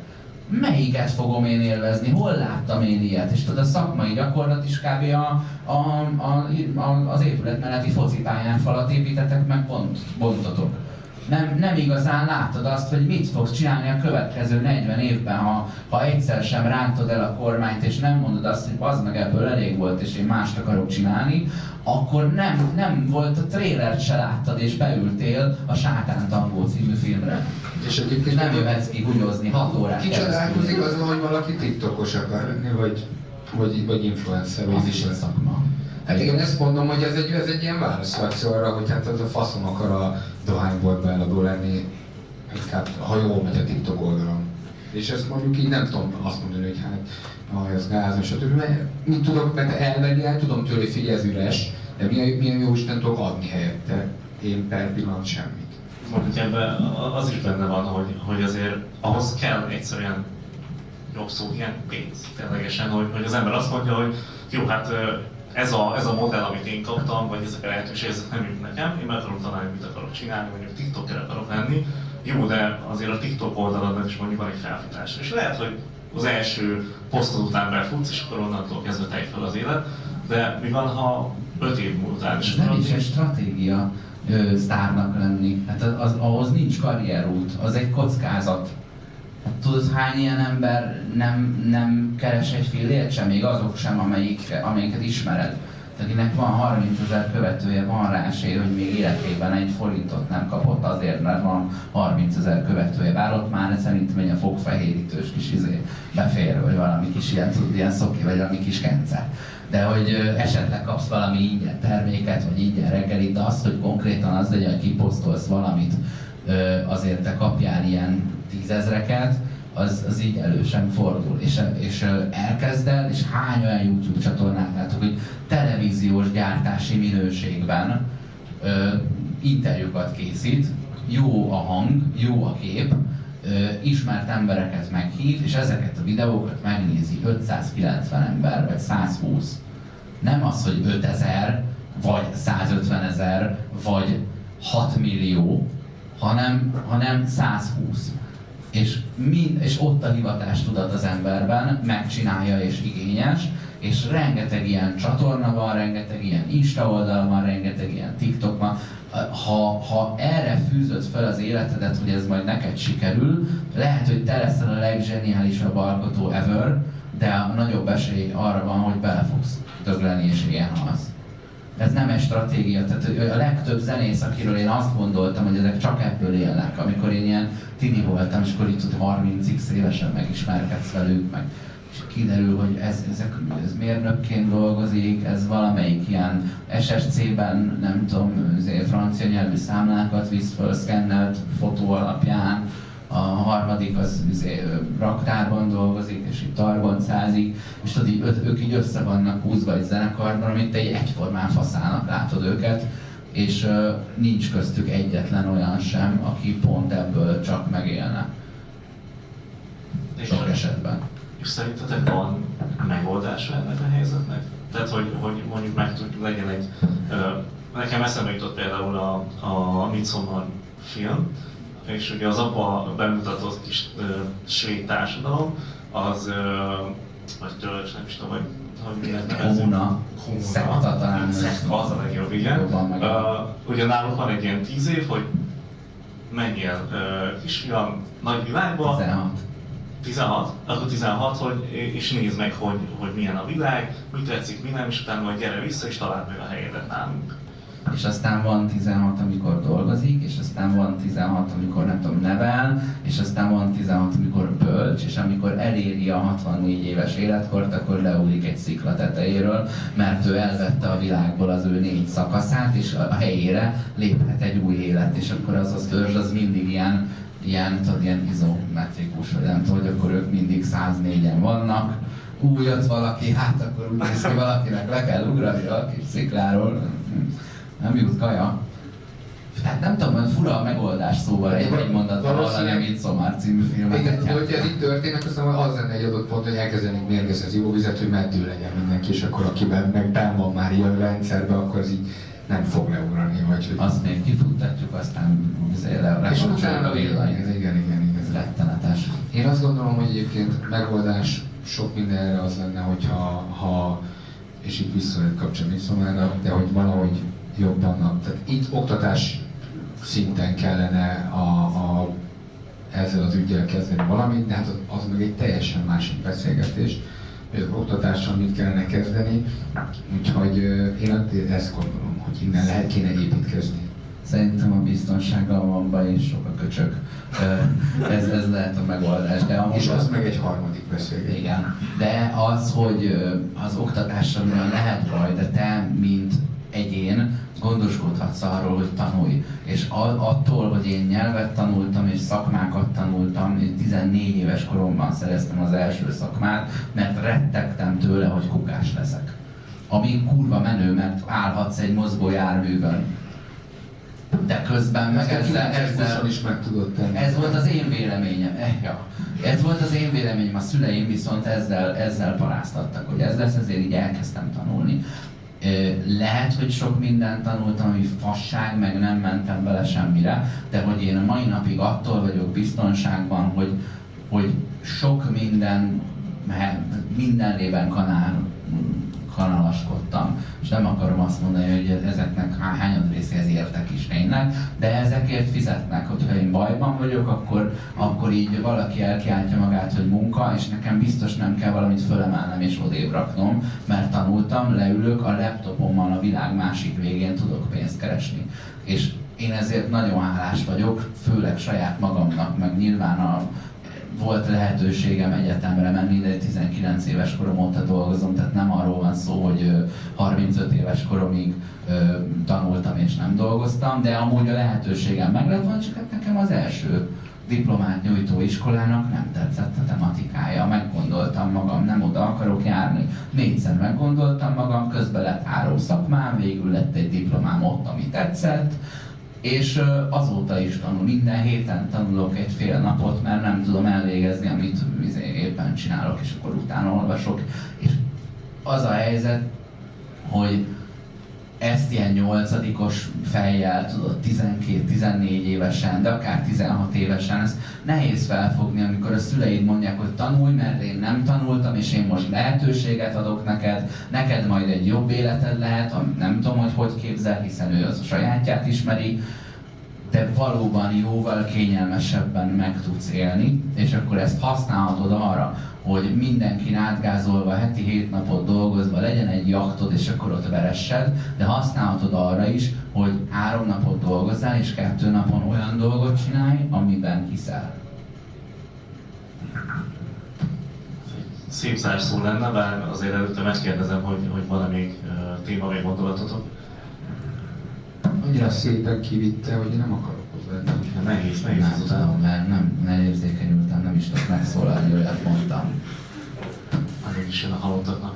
Melyiket fogom én élvezni? Hol láttam én ilyet? És tudod, a szakmai gyakorlat is kb. A, a, a, a, az épület melletti focipályán falat építetek, meg pont bontotok nem, nem igazán látod azt, hogy mit fogsz csinálni a következő 40 évben, ha, ha egyszer sem rántod el a kormányt, és nem mondod azt, hogy az meg ebből elég volt, és én mást akarok csinálni, akkor nem, nem volt a trélert se láttad, és beültél a Sátán Tangó című filmre. És egyébként nem jöhetsz ki gugyozni 6 órát Ki csodálkozik azon, hogy valaki tiktokos akar lenni, vagy, vagy, vagy influencer, az is egy szakma. Hát igen, ezt mondom, hogy ez egy, ez egy ilyen válaszreakció arra, hogy hát az a faszom akar a dohányboltba eladó lenni, inkább ha jól megy a TikTok oldalon. És ezt mondjuk így nem tudom azt mondani, hogy hát ah, ez gáz, stb. Mert mit tudok, mert elvenni, el tudom tőle, hogy ez üres, de milyen, milyen jó Isten tudok adni helyette. Én per pillanat semmit. Mondjuk ebben az is benne van, hogy, hogy azért ahhoz kell egyszerűen jobb szó, ilyen pénz, ténylegesen, hogy, hogy az ember azt mondja, hogy jó, hát ez a, ez a modell, amit én kaptam, vagy ezek a lehetőségek, ezek nem jut nekem, én meg akarom tanulni, mit akarok csinálni, mondjuk TikToker akarok lenni, jó, de azért a TikTok oldalon is mondjuk van egy felfutás. És lehet, hogy az első posztod után befutsz, és akkor onnantól kezdve tej fel az élet, de mi van, ha öt év múltán is? Nem is egy stratégia ö, sztárnak lenni. Hát az, az, ahhoz nincs karrierút, az egy kockázat. Tudod, hány ilyen ember nem, nem keres egy fillért sem, még azok sem, amelyik, amelyiket ismered. Akinek van 30 ezer követője, van rá esély, hogy még életében egy forintot nem kapott azért, mert van 30 ezer követője. Bár ott már szerintem egy a fogfehérítős kis izé befér, vagy valami kis ilyen, tud, ilyen szoki, vagy valami kis kence. De hogy esetleg kapsz valami ingyen terméket, vagy ingyen reggelit, de az, hogy konkrétan az legyen, hogy kiposztolsz valamit, azért te kapjál ilyen tízezreket, az, az így elő fordul. És, és elkezded, és hány olyan YouTube csatornát látok, hogy televíziós gyártási minőségben ö, interjúkat készít, jó a hang, jó a kép, ö, ismert embereket meghív, és ezeket a videókat megnézi 590 ember, vagy 120. Nem az, hogy 5000, vagy 150 ezer, vagy 6 millió, hanem, hanem 120 és, mind, és ott a hivatástudat az emberben, megcsinálja és igényes, és rengeteg ilyen csatorna van, rengeteg ilyen Insta oldal van, rengeteg ilyen TikTok van. Ha, ha erre fűzöd fel az életedet, hogy ez majd neked sikerül, lehet, hogy te leszel a leggeniálisabb alkotó ever, de a nagyobb esély arra van, hogy bele fogsz dögleni és ilyen az ez nem egy stratégia. Tehát a legtöbb zenész, akiről én azt gondoltam, hogy ezek csak ebből élnek, amikor én ilyen tini voltam, és akkor itt 30x évesen megismerkedsz velük, meg és kiderül, hogy ez, ezek, ez mérnökként dolgozik, ez valamelyik ilyen SSC-ben, nem tudom, francia nyelvű számlákat visz föl, szkennelt fotó alapján, a harmadik az izé, raktárban dolgozik, és itt targoncázik, és tudod, ők így össze vannak húzva egy zenekarban, amit egy egyformán faszának látod őket, és nincs köztük egyetlen olyan sem, aki pont ebből csak megélne. És Sok esetben. És szerintetek van megoldása ennek a helyzetnek? Tehát, hogy, hogy mondjuk meg tud, legyen egy... Nekem eszembe jutott például a, a Midsommar film, és ugye az apa bemutatott kis uh, svéd társadalom, az, uh, vagy tölcs, nem is tudom, hogy, Kommuna. Szekta talán. Szekta, az a legjobb, igen. Uh, ugye náluk van egy ilyen tíz év, hogy menjél uh, kisfiam nagy világba, 16. 16, akkor 16, hogy, és nézd meg, hogy, hogy milyen a világ, mi tetszik, mi nem, és utána majd gyere vissza, és találd meg a helyedet nálunk. És aztán van 16, amikor dolgozik, és aztán van 16, amikor nem tudom, nevel, és aztán van 16, amikor bölcs, és amikor eléri a 64 éves életkort, akkor leúlik egy szikla tetejéről, mert ő elvette a világból az ő négy szakaszát, és a helyére léphet egy új élet, és akkor az az törzs az mindig ilyen, ilyen, tudod, ilyen izometrikus, vagy nem tudom, hogy akkor ők mindig 104-en vannak, újat valaki, hát akkor úgy néz ki valakinek le kell ugrani a kis szikláról, nem jut kaja. Hát nem tudom, hogy fura a megoldás szóval egy, egy mondatban hallani, mint Szomár című filmet. Igen, hogyha ez így történnek, aztán az lenne egy adott pont, hogy elkezdenénk mérgezni az ivóvizet, hogy meddő legyen mindenki, és akkor akiben meg benn van már ilyen rendszerben, akkor az így nem fog leugrani, vagy hogy... Azt még kifuttatjuk, aztán le, és utána a villany. igen, igen, igen, igen. Ez rettenetes. Én azt gondolom, hogy egyébként megoldás sok mindenre az lenne, hogyha, ha, és itt vissza kapcsolni szomára, de hogy valahogy jobban, a- tehát itt oktatás szinten kellene a, a, ezzel az ügyel kezdeni valamit, de hát az, az meg egy teljesen másik beszélgetés, hogy az oktatással mit kellene kezdeni, úgyhogy én ezt gondolom, hogy innen lehet kéne építkezni. Szerintem a biztonsággal van baj, és sok a köcsög. Ö, Ez, ez lehet a megoldás. De amúgy És az meg egy harmadik beszélgetés. Igen, de az, hogy az oktatással lehet baj, de te, mint egyén, gondoskodhatsz arról, hogy tanulj. És attól, hogy én nyelvet tanultam és szakmákat tanultam, én 14 éves koromban szereztem az első szakmát, mert rettegtem tőle, hogy kukás leszek. Ami kurva menő, mert állhatsz egy mozgó járművön. De közben meg ezzel, ezzel, is meg tudod tenni. ez volt az én véleményem. Eh, ja. Ez volt az én véleményem, a szüleim viszont ezzel, ezzel paráztattak, hogy ez lesz, ezért így elkezdtem tanulni. Lehet, hogy sok mindent tanultam, ami fasság, meg nem mentem bele semmire, de hogy én a mai napig attól vagyok biztonságban, hogy, hogy sok minden, minden lében kanál, kanalaskodtam, és nem akarom azt mondani, hogy ezeknek há- hányad részéhez értek is tényleg, de ezekért fizetnek, hogyha én bajban vagyok, akkor, akkor így valaki elkiáltja magát, hogy munka, és nekem biztos nem kell valamit fölemelnem és odébb raknom, mert tanultam, leülök, a laptopommal a világ másik végén tudok pénzt keresni. És én ezért nagyon hálás vagyok, főleg saját magamnak, meg nyilván a, volt lehetőségem egyetemre menni, de 19 éves korom óta dolgozom, tehát nem arról van szó, hogy ö, 35 éves koromig tanultam és nem dolgoztam, de amúgy a lehetőségem meg lett volna, csak hát nekem az első diplomát nyújtó iskolának nem tetszett a tematikája. Meggondoltam magam, nem oda akarok járni. Négyszer meggondoltam magam, közben lett három szakmám, végül lett egy diplomám ott, ami tetszett, és azóta is tanul, minden héten tanulok egy fél napot, mert nem tudom elvégezni, amit izé, éppen csinálok, és akkor utána olvasok. És az a helyzet, hogy ezt ilyen nyolcadikos fejjel, tudod, 12-14 évesen, de akár 16 évesen, ezt nehéz felfogni, amikor a szüleid mondják, hogy tanulj, mert én nem tanultam, és én most lehetőséget adok neked, neked majd egy jobb életed lehet, nem tudom, hogy hogy képzel, hiszen ő az a sajátját ismeri, te valóban jóval kényelmesebben meg tudsz élni, és akkor ezt használhatod arra, hogy mindenki átgázolva, heti hét napot dolgozva legyen egy jachtod, és akkor ott veressed, de használhatod arra is, hogy három napot dolgozzál, és kettő napon olyan dolgot csinálj, amiben hiszel. Szép zárszó lenne, bár azért előtte megkérdezem, hogy, hogy van-e még téma vagy gondolatotok. Annyira szépen kivitte, hogy nem akarok hozzátenni. Igen, nehéz, nehéz Nem tudom, mert nem, nem érzékenyültem, nem is tudok megszólalni, olyat mondtam. Nagyon is jön a halottaknak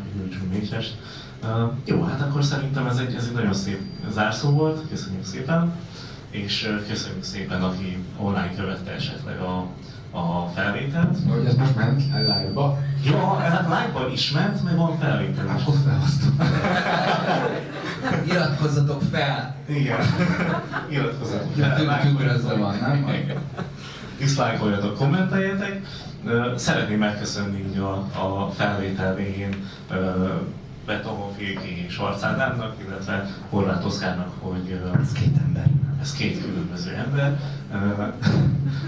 egy. Uh, jó, hát akkor szerintem ez egy, ez egy nagyon szép zárszó volt, köszönjük szépen, és köszönjük szépen, aki online követte esetleg a, a felvételt. Hogy ez most ment live-ba? Ja, hát live is ment, meg van felvétel is. Akkor felhoztam. Iratkozzatok fel! Igen, iratkozzatok fel, Tükrözve van, nem? diszlájkoljatok, kommenteljetek. Szeretném megköszönni így a, a felvétel végén ö, Betonó Féki és Arc Ádámnak, illetve Horváth Oszkárnak, hogy Ez két ember. ez két különböző ember,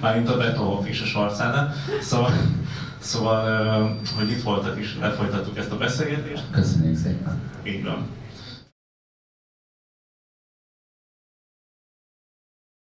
mármint a Betonhoff és a Ádám. Szóval, szóval hogy itt voltak és lefolytattuk ezt a beszélgetést, Köszönjük szépen. így van.